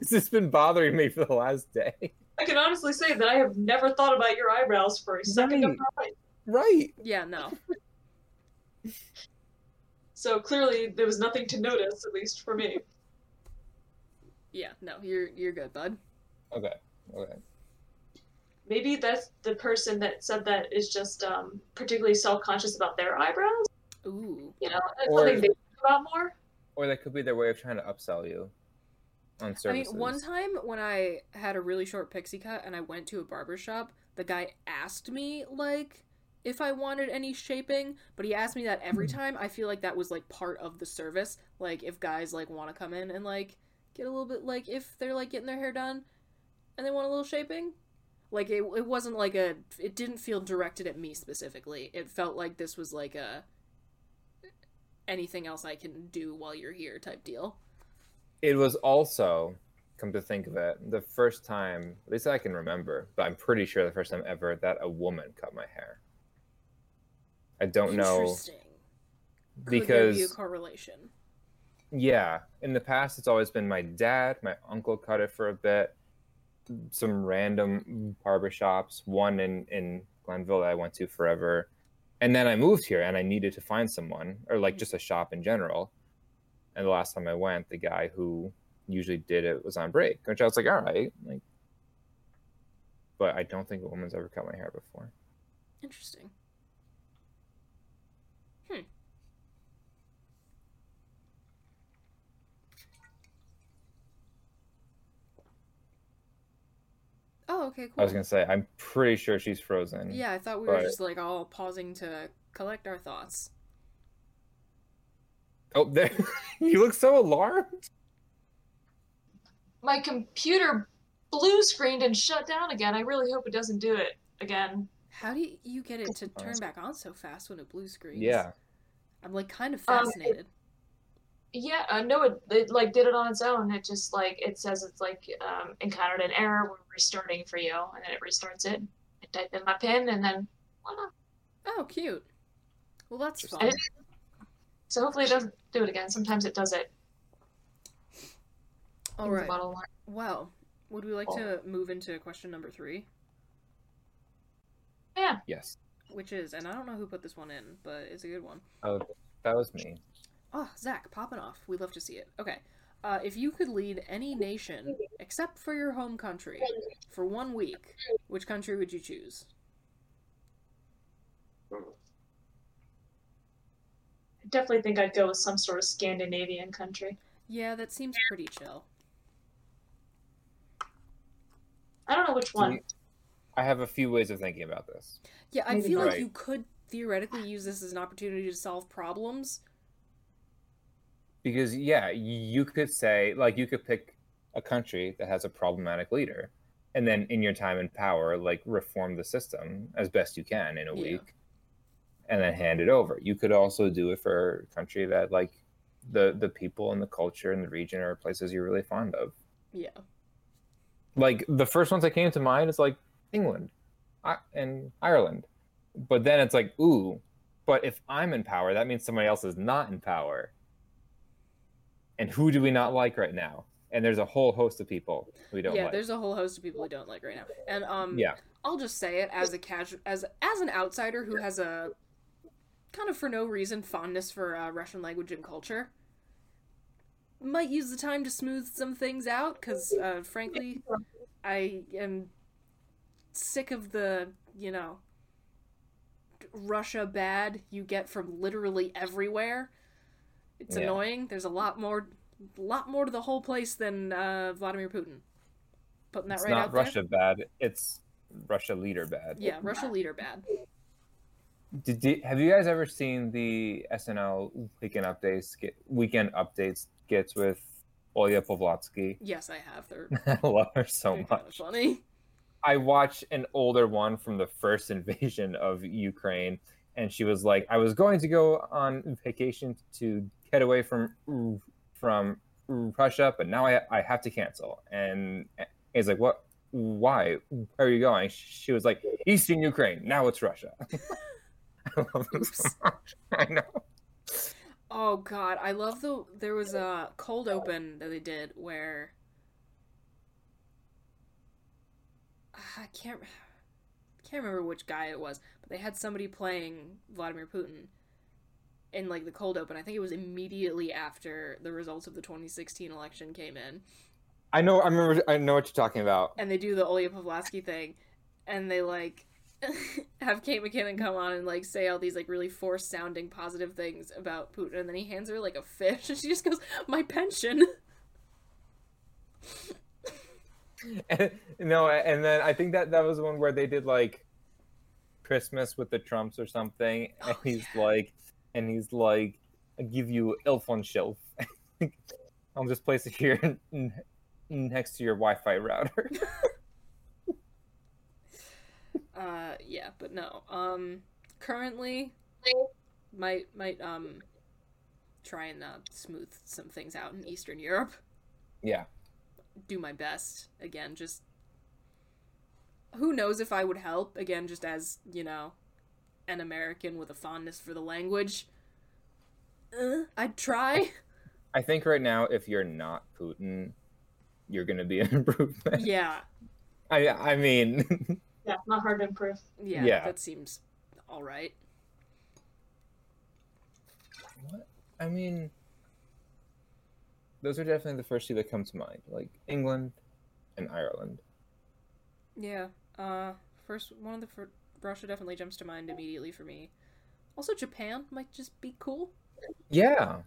This has been bothering me for the last day. I can honestly say that I have never thought about your eyebrows for a second of Right. my life. Right. yeah, no. So clearly there was nothing to notice, at least for me. Yeah, no. You're you're good, bud. Okay. Okay. Maybe that's the person that said that is just um, particularly self-conscious about their eyebrows. Ooh. You know, that's Or- something they think about more. Or that could be their way of trying to upsell you on I mean, one time when I had a really short pixie cut and I went to a barber shop, the guy asked me like if I wanted any shaping, but he asked me that every time. I feel like that was like part of the service. Like if guys like want to come in and like get a little bit like if they're like getting their hair done and they want a little shaping, like it it wasn't like a it didn't feel directed at me specifically. It felt like this was like a anything else I can do while you're here type deal. It was also, come to think of it, the first time, at least I can remember, but I'm pretty sure the first time ever that a woman cut my hair. I don't know there be a because correlation? yeah, in the past it's always been my dad, my uncle cut it for a bit, some random barber shops, one in in Glenville that I went to forever, and then I moved here and I needed to find someone or like just a shop in general. And the last time I went, the guy who usually did it was on break, which I was like, all right, like. But I don't think a woman's ever cut my hair before. Interesting. Hmm. Oh, okay, cool. I was gonna say I'm pretty sure she's frozen. Yeah, I thought we were just like all pausing to collect our thoughts. Oh, there! you look so alarmed. My computer blue screened and shut down again. I really hope it doesn't do it again. How do you- you get it to turn back on so fast when it blue screens? Yeah. I'm like kind of Um, it- fascinated. Yeah, uh, no, it, it like did it on its own. It just like it says it's like um, encountered an error. We're restarting for you, and then it restarts it. I type in my pin, and then voila. Oh, cute. Well, that's fun. It- So hopefully it doesn't do it again. Sometimes it does it. All in the right. bottle line. Well, would we like to move into question number three? Yeah. Yes. Which is, and I don't know who put this one in, but it's a good one. Oh, that was me. Oh, Zach, popping off. We'd love to see it. Okay. Uh, if you could lead any nation except for your home country for one week, which country would you choose? I definitely think I'd go with some sort of Scandinavian country. Yeah, that seems pretty chill. I don't know which one. I have a few ways of thinking about this. Yeah, I Maybe feel like you could theoretically use this as an opportunity to solve problems. Because yeah, you could say like you could pick a country that has a problematic leader, and then in your time in power, like reform the system as best you can in a Yeah. week, and then hand it over. You could also do it for a country that like the the people and the culture and the region are places you're really fond of. Yeah. Like the first ones that came to mind is like England, I- and Ireland, but then it's like ooh, but if I'm in power, that means somebody else is not in power. And who do we not like right now? And there's a whole host of people we don't yeah, like. there's a whole host of people we don't like right now. And um Yeah. I'll just say it as a casual as as an outsider who has a kind of for no reason fondness for uh, Russian language and culture. Might use the time to smooth some things out cuz uh, frankly I am sick of the, you know, Russia bad you get from literally everywhere. It's Yeah. annoying. There's a lot more lot more to the whole place than uh, Vladimir Putin. Putting that it's right not out there. Russia bad. It's Russia leader bad. Yeah, Russia leader bad. Did, did- have you guys ever seen the SNL weekend updates get, weekend updates gets with Olya Povlatsky? Yes, I have. They're, I love her so they're kind of much. funny. I watched an older one from the first invasion of Ukraine, and she was like, "I was going to go on vacation to get away from from Russia, but now I I have to cancel." And he's like, "What? why? Where are you going? She was like, Eastern Ukraine. Now it's Russia. I love this. I know. Oh god, I love the there was a cold open that they did where ah, I can't can't remember which guy it was, but they had somebody playing Vladimir Putin in like the cold open. I think it was immediately after the results of the 2016 election came in. I know. I remember. I know what you're talking about. And they do the Olya Povlatsky thing, and they like have Kate McKinnon come on and like say all these like really forced sounding positive things about Putin, and then he hands her like a fish, and she just goes, "My pension." and, no, and then I think that that was the one where they did like Christmas with the Trumps or something, and Oh, he's yeah. like, and he's like, I give you Elf on shelf. I'll just place it here next to your Wi-Fi router. Uh, yeah, but no. Um, currently, might might um try and uh, smooth some things out in Eastern Europe. yeah, Do my best. Again, just who knows if I would help. Again, just as you know, an American with a fondness for the language. Uh, I'd try. I think right now, if you're not Putin, you're gonna be an improvement. Yeah, I I mean, Yeah, not hard to improve. yeah, Yeah. that seems all right. what? I mean, those are definitely the first two that come to mind, like England and Ireland. Yeah. Uh, first one of the fir- Russia definitely jumps to mind immediately for me. Also, Japan might just be cool. Yeah,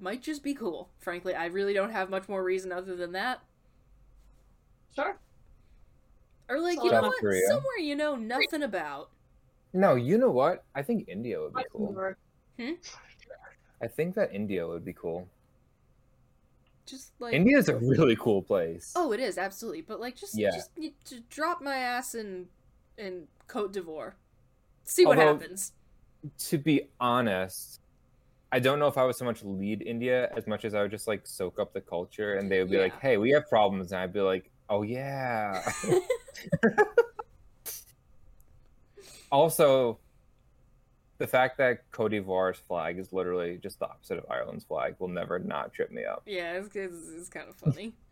Might just be cool. Frankly, I really don't have much more reason other than that. Sure. Or like, South you know what? Korea. Somewhere you know nothing about. No, you know what? I think India would be cool. Luxembourg. Hmm? I think that India would be cool. Just like India's a really cool place. Oh, it is absolutely. But like, just Yeah. just, you, just drop my ass in in Cote d'Ivoire. See what Although- happens. To be honest, I don't know if I would so much lead India as much as I would just like soak up the culture and they would be like, "Hey, we have problems," and I'd be like, "Oh yeah." also, the fact that Cote d'Ivoire's flag is literally just the opposite of Ireland's flag will never not trip me up. Yeah, it's, it's, it's kind of funny.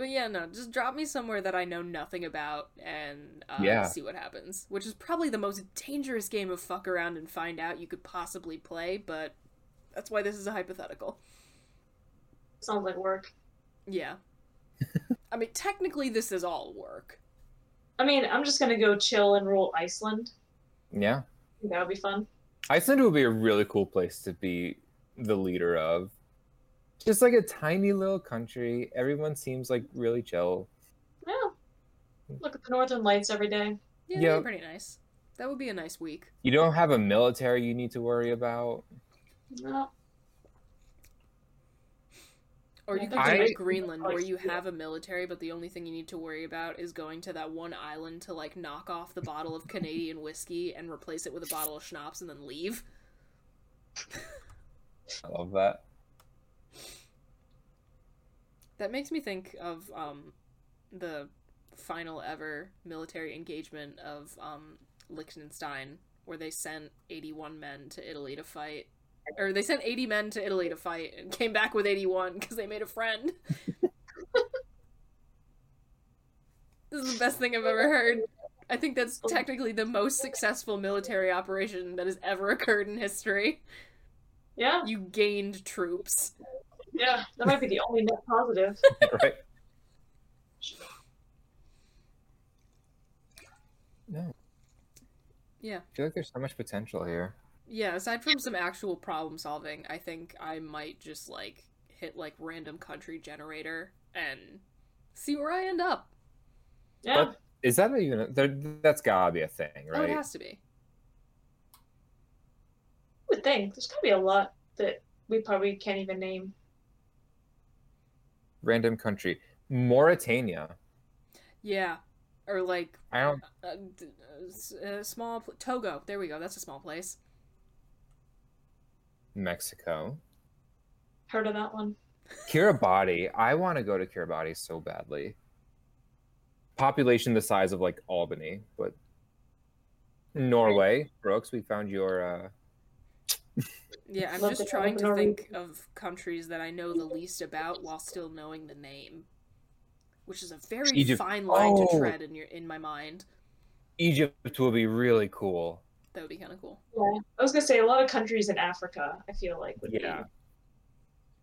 but yeah, no, just drop me somewhere that I know nothing about and uh, Yeah. see what happens. Which is probably the most dangerous game of fuck around and find out you could possibly play, but that's why this is a hypothetical. Sounds like work. Yeah. I mean, technically, this is all work. I mean, I'm just gonna go chill and rule Iceland. Yeah. That would be fun. Iceland would be a really cool place to be the leader of. Just like a tiny little country. Everyone seems like really chill. Yeah. Look at the northern lights every day. Yeah, that'd Yep. pretty nice. That would be a nice week. You don't have a military you need to worry about. No. Or you could that's do I- like Greenland, where you have a military, but the only thing you need to worry about is going to that one island to like knock off the bottle of Canadian whiskey and replace it with a bottle of schnapps and then leave. I love that. That makes me think of um, the final ever military engagement of um, Liechtenstein, where they sent 81 men to Italy to fight. Or they sent 80 men to Italy to fight and came back with 81 because they made a friend. this is the best thing I've ever heard. I think that's technically the most successful military operation that has ever occurred in history. Yeah. You gained troops. Yeah. That might be the only net positive. right? No. Yeah. I feel like there's so much potential here. Yeah, aside from some actual problem solving, I think I might just like hit like random country generator and see where I end up. Yeah. But is that even there, that's gotta be a thing, Oh, it has to be. I would think. There's gotta be a lot that we probably can't even name. Random country. Mauritania. Yeah, or like I don't uh, a, a, uh, s- a small pl- Togo. There we go. That's a small place. Mexico. Heard of that one. Kiribati. I want to go to Kiribati so badly. population the size of like Albany, but Norway, Brookes, we found your. uh Yeah, I'm Love just trying to think of countries that I know the least about while still knowing the name, which is a very Egypt. fine line to Oh. tread in your in my mind. Egypt will be really cool. That would be kind of cool. Yeah. I was gonna say a lot of countries in Africa. I feel like would Yeah. be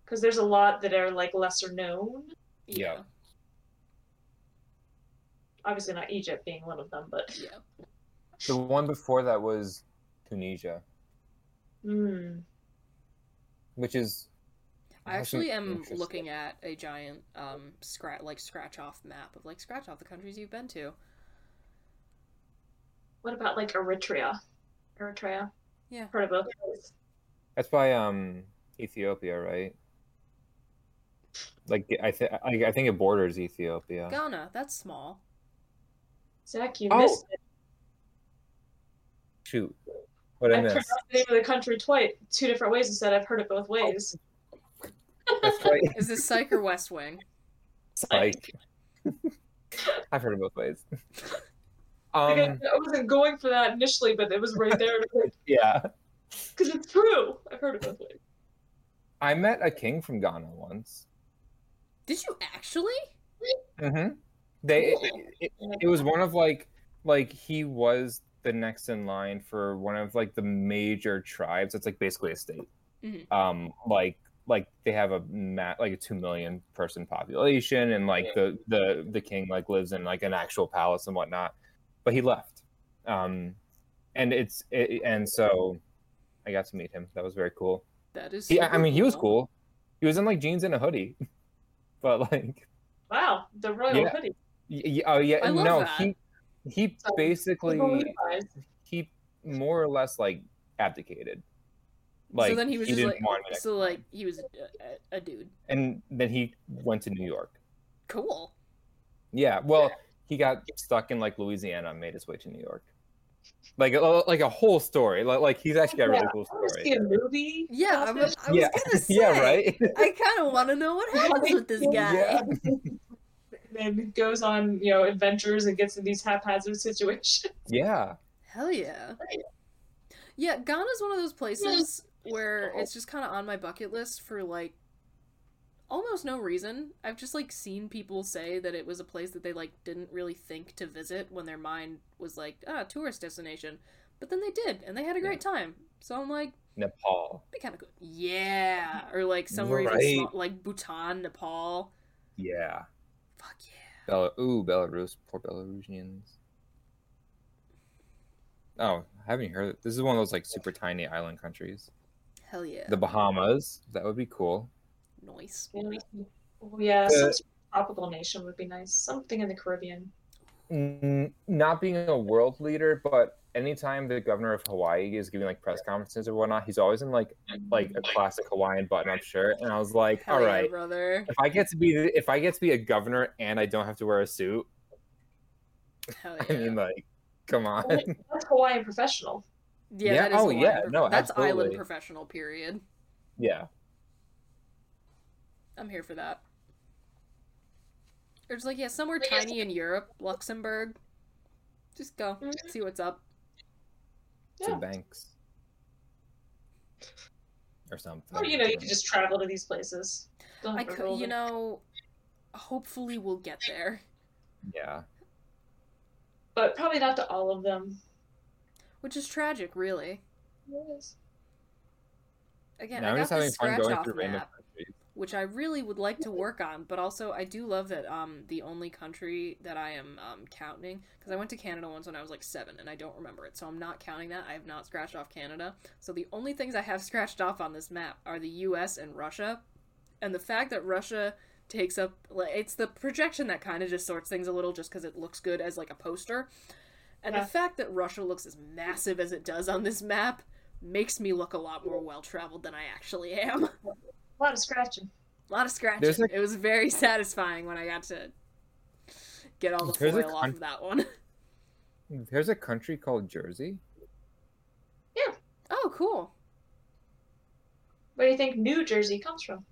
because there's a lot that are like lesser known. Yeah. Obviously, not Egypt being one of them, but Yeah. The one before that was Tunisia, Hmm. Which is. I actually am looking at a giant um scratch like scratch off map of like scratch off the countries you've been to. what about like Eritrea? Eritrea. Yeah. Heard of both those. That's by um Ethiopia, right? Like I think I, I think it borders Ethiopia. Ghana, that's small. Zach, you Oh. missed it. Shoot, what I I missed? pronounced the name of the country twice, two different ways instead. I've heard it both ways. That's right. Is this Psych or West Wing? Psych. I've heard it both ways. Like, Um, I, I wasn't going for that initially, but it was right there yeah, because it's true. I've heard it both ways. I met a king from Ghana once. Did you actually? Mm-hmm. They it, it was one of like like he was the next in line for one of like the major tribes. It's like basically a state. Mhm. Um, like like they have a ma- like a two million person population, and like the the the king like lives in like an actual palace and whatnot. But he left. Um, and it's it, and so I got to meet him. That was very cool. That is. He, I mean, he was cool. He was in like jeans and a hoodie, but like Wow, the royal Yeah. hoodie. Oh yeah, no, that. he he So, basically he more or less like abdicated. Like so then he was just like, want so like he was a, a, a dude. and then he went to New York. Cool. Yeah, well, he got stuck in like Louisiana and made his way to New York. Like a, like a whole story. Like like he's actually got a really Yeah, cool I want see story. a movie. Yeah, I about was. I was Yeah, gonna say. yeah, right. I kind of want to know what happens with this guy. Yeah. and goes on, you know, adventures and gets in these haphazard situations. Yeah, Hell yeah. Yeah, Ghana's one of those places where it's just kind of on my bucket list for like almost no reason. I've just like seen people say that it was a place that they like didn't really think to visit when their mind was like, ah, tourist destination. But then they did, and they had a great time. So I'm like, Nepal. be kind of good. Yeah, or like somewhere even small, like Bhutan, Nepal. Yeah. Fuck yeah. Bela- Ooh, Belarus. Poor Belarusians. Oh, haven't you heard? This is one of those like super tiny island countries. Hell yeah. The Bahamas. That would be cool. Nice. Oh, yeah, Uh, some sort of tropical nation would be nice. Something in the Caribbean. Mm, not being a world leader, but anytime the governor of Hawaii is giving like press conferences or whatnot, he's always in like mm-hmm. like a classic Hawaiian button-up shirt, and I was like, Hell all yeah, right, brother. if I get to be the- if I get to be a governor and I don't have to wear a suit, Hell I mean, like, come on. That's Hawaiian professional. Yeah, Yeah, that is oh, Hawaiian yeah, prof- no, that's island professional. Period. yeah, I'm here for that. Or just like yeah, somewhere tiny in Europe, Luxembourg. Just go mm-hmm. see what's up. To Yeah. banks or something. Or, you know, you could just travel to these places. I could, you know, hopefully we'll get there. yeah. But probably not to all of them. Which is tragic, really. Yes. Again, Now I'm I just got having this fun going through random map, countries. Which I really would like to work on. But also, I do love that um the only country that I am um counting because I went to Canada once when I was like seven and I don't remember it, so I'm not counting that. I have not scratched off Canada. So the only things I have scratched off on this map are the U.S. and Russia, and the fact that Russia takes up like it's the projection that kind of just sorts things a little just because it looks good as like a poster. And Yeah. the fact that Russia looks as massive as it does on this map makes me look a lot more well traveled than I actually am. A lot of scratching. A lot of scratching. There's a- It was very satisfying when I got to get all the There's a foil off of that one. There's a country called Jersey. Yeah. Oh, cool. Where do you think New Jersey comes from?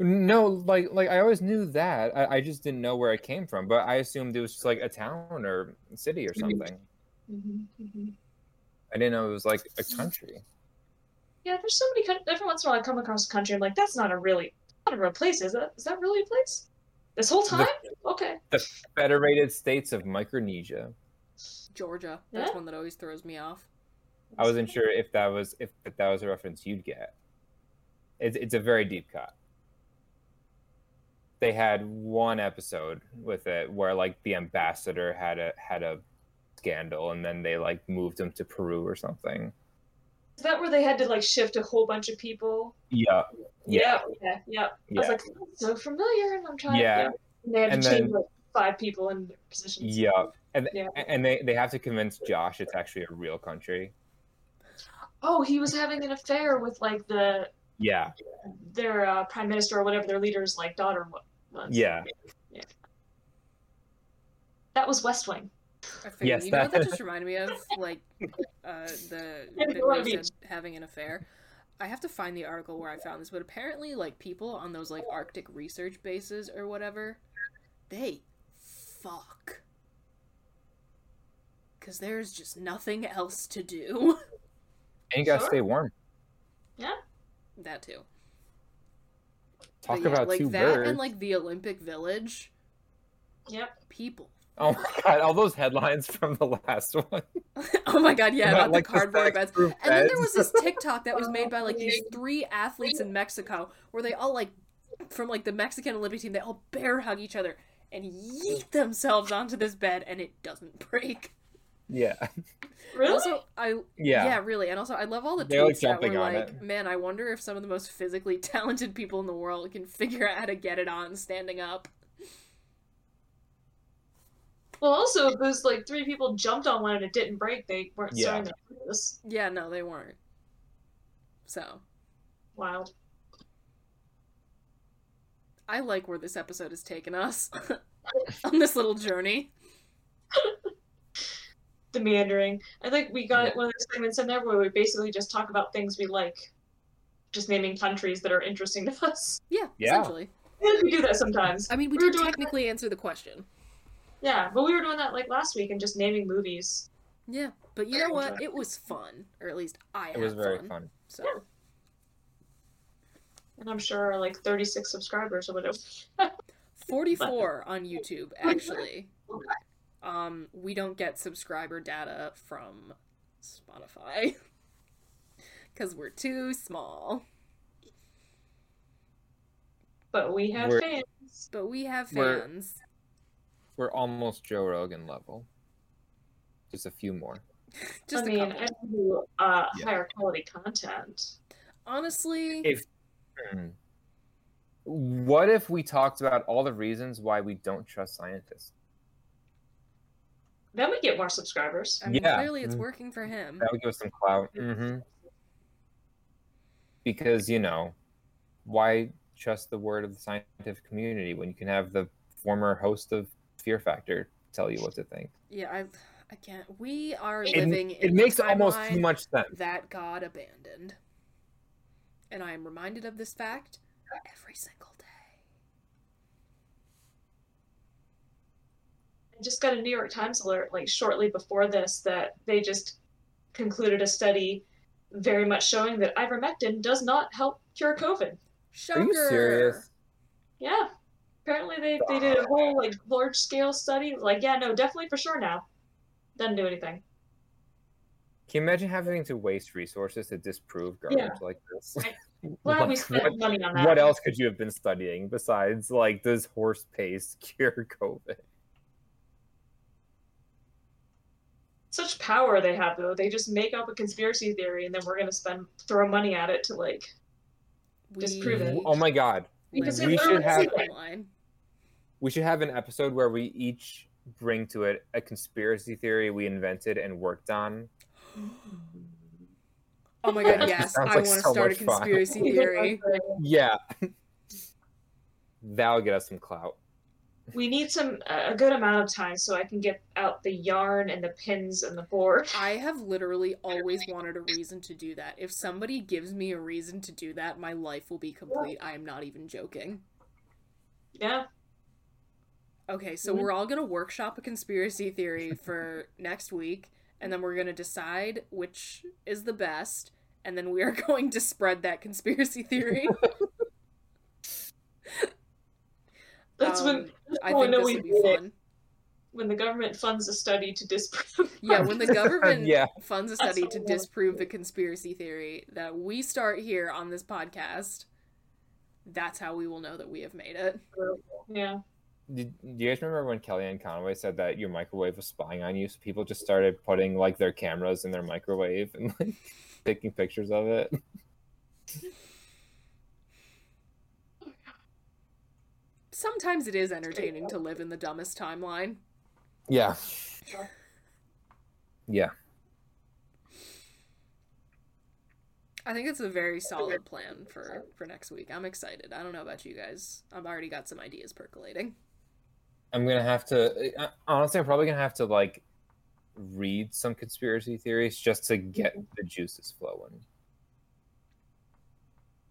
No, like like I always knew that. I, I just didn't know where it came from, but I assumed it was just like a town or city or something. hmm hmm I didn't know it was like a country. Yeah, there's so many. coun- Every once in a while, I come across a country. I'm like, that's not a really, not a real place, is it? Is that really a place? This whole time? Okay. The Federated States of Micronesia. Georgia. That's Yeah. one that always throws me off. I wasn't sure if that was if, if that was a reference you'd get. It's it's a very deep cut. They had one episode with it where like the ambassador had a had a scandal and then they like moved him to Peru or something. Is that where they had to like shift a whole bunch of people? Yeah. Yeah. Yeah. Yeah. I was like, so familiar, and I'm trying. Yeah. To, and they had And to change like five people in their positions. Yeah. And Yeah. and they, they have to convince Josh it's actually a real country. Oh, he was having an affair with like the Yeah. their uh, prime minister or whatever their leader's like daughter wa- was. Yeah. That was West Wing. I figured, Yes, you know what that- that just reminded me of? Like, uh, the Yeah, bit go where on, you Beach. said having an affair. I have to find the article where I found this, but apparently, like, people on those, like, Arctic research bases or whatever, they fuck. Because there's just nothing else to do. And you gotta Sure. stay warm. Yeah. that too. Talk yeah, about like two that birds. and like the Olympic Village. Yep. People. Oh my god, all those headlines from the last one. oh my god, yeah, About, about, like, the the cardboard beds. And then there was this TikTok that was made by like these three athletes in Mexico where they all like from like the Mexican Olympic team, they all bear hug each other and yeet themselves onto this bed and it doesn't break. Yeah. Really? Also, I Yeah. yeah, really, and also I love all the They're, like, tweets that were like, it. "Man, I wonder if some of the most physically talented people in the world can figure out how to get it on standing up." Well, also, if those like three people jumped on one and it didn't break, they weren't Yeah. starting to do this. Yeah, no, they weren't. So Wild. I like where this episode has taken us on this little journey. The meandering. I think we got one of those segments in there where we basically just talk about things we like, just naming countries that are interesting to us. Yeah, Yeah. essentially. I think we do that sometimes. I mean, we We were did doing- technically answer the question. Yeah, but we were doing that like last week and just naming movies. Yeah, but you know what? It was fun, or at least I It had was very fun. fun. So And I'm sure like 36 subscribers or whatever. 44 on YouTube actually. Um, we don't get subscriber data from Spotify because we're too small. But we have We're- fans. But we have fans. We're almost Joe Rogan level. Just a few more. Just I a mean, couple. I do uh, Yeah. higher quality content. Honestly, If Hmm. what if we talked about all the reasons why we don't trust scientists? Then we get more subscribers. I mean, Yeah. clearly it's Mm. working for him. That would give us some clout. hmm Because you know, why trust the word of the scientific community when you can have the former host of Fear Factor tell you what to think? Yeah, I, I can't. We are It, living. it in makes almost too timeline much sense. that God abandoned, and I am reminded of this fact every single day. I just got a New York Times alert like shortly before this that they just concluded a study very much showing that ivermectin does not help cure COVID. Shocker! Are you serious? Yeah. Apparently they, they did a whole like large scale study. Like, yeah, no, definitely for sure now. Doesn't do anything. Can you imagine having to waste resources to disprove garbage Yeah. like this? Glad we spent what- money on that. What else could you have been studying besides like does horse paste cure COVID? Such power they have though. They just make up a conspiracy theory and then we're gonna spend throw money at it to like disprove it. Oh my god. Because we it should have is like- Line. We should have an episode where we each bring to it a conspiracy theory we invented and worked on. Oh my god, yes. I like want to so start a much fun. conspiracy theory. Yeah. That'll get us some clout. We need some a good amount of time so I can get out the yarn and the pins and the board. I have literally always wanted a reason to do that. If somebody gives me a reason to do that, my life will be complete. I am not even joking. Yeah. Okay, so we're all gonna workshop a conspiracy theory for next week, and then we're gonna decide which is the best, and then we are going to spread that conspiracy theory. That's when Um, that's I when think this we will be did it. fun. when the government funds a study to disprove. Yeah, when the government Yeah. funds a study what to we want. disprove the conspiracy theory that we start here on this podcast, that's how we will know that we have made it. yeah. Did, do you guys remember when Kellyanne Conway said that your microwave was spying on you? So people just started putting like their cameras in their microwave and like taking pictures of it. Sometimes it is entertaining to live in the dumbest timeline. Yeah. Yeah. I think it's a very solid plan for for next week. I'm excited. I don't know about you guys. I've already got some ideas percolating. I'm gonna have to uh, honestly. I'm probably gonna have to like read some conspiracy theories just to get the juices flowing.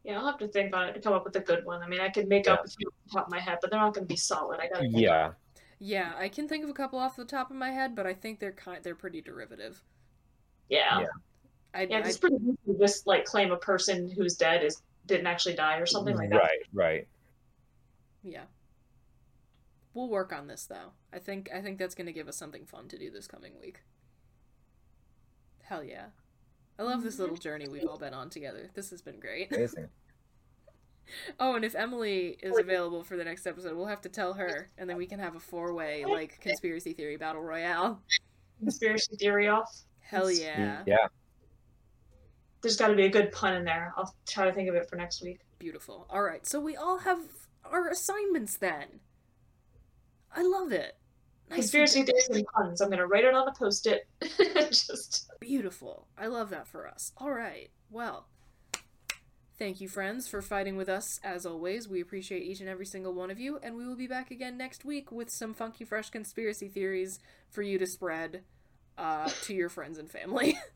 Yeah, I'll have to think on it to come up with a good one. I mean, I could make up a few off the top of my head, but they're not going to be solid. I gotta. think Yeah. Yeah, I can think of a couple off the top of my head, but I think they're kind they're pretty derivative. Yeah. Yeah. I, Yeah, I- it's pretty easy to just like claim a person who's dead is didn't actually die or something like that. Right. Right. yeah. We'll work on this though. I think I think that's going to give us something fun to do this coming week. Hell yeah. I love this little journey we've all been on together. This has been great. Amazing. Oh, and if Emily is available for the next episode, we'll have to tell her, and then we can have a four-way like conspiracy theory battle royale. Conspiracy theory off. Hell yeah! Yeah. There's got to be a good pun in there. I'll try to think of it for next week. Beautiful. All right, so we all have our assignments then. I love it. Nice Conspiracy theories and puns. I'm gonna write it on a post-it. just Beautiful. I love that for us. All right. Well, thank you, friends, for fighting with us as always. We appreciate each and every single one of you, and we will be back again next week with some funky, fresh conspiracy theories for you to spread uh, to your friends and family.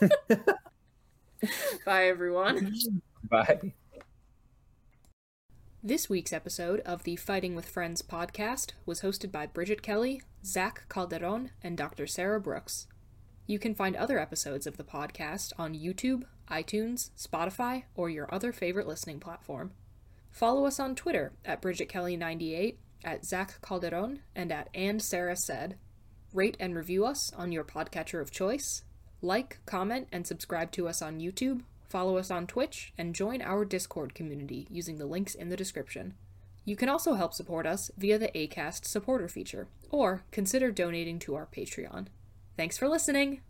Bye, everyone. Bye. This week's episode of the Fighting with Friends podcast was hosted by Bridget Kelley, Zach Calderon, and Dr. Sarah Brookes. You can find other episodes of the podcast on YouTube, iTunes, Spotify, or your other favorite listening platform. Follow us on Twitter at Bridget Kelley98, at Zach Calderon, and at And Sarah Said. Rate and review us on your podcatcher of choice. Like, comment, and subscribe to us on YouTube. Follow us on Twitch and join our Discord community using the links in the description. You can also help support us via the ACAST supporter feature, or consider donating to our Patreon. Thanks for listening!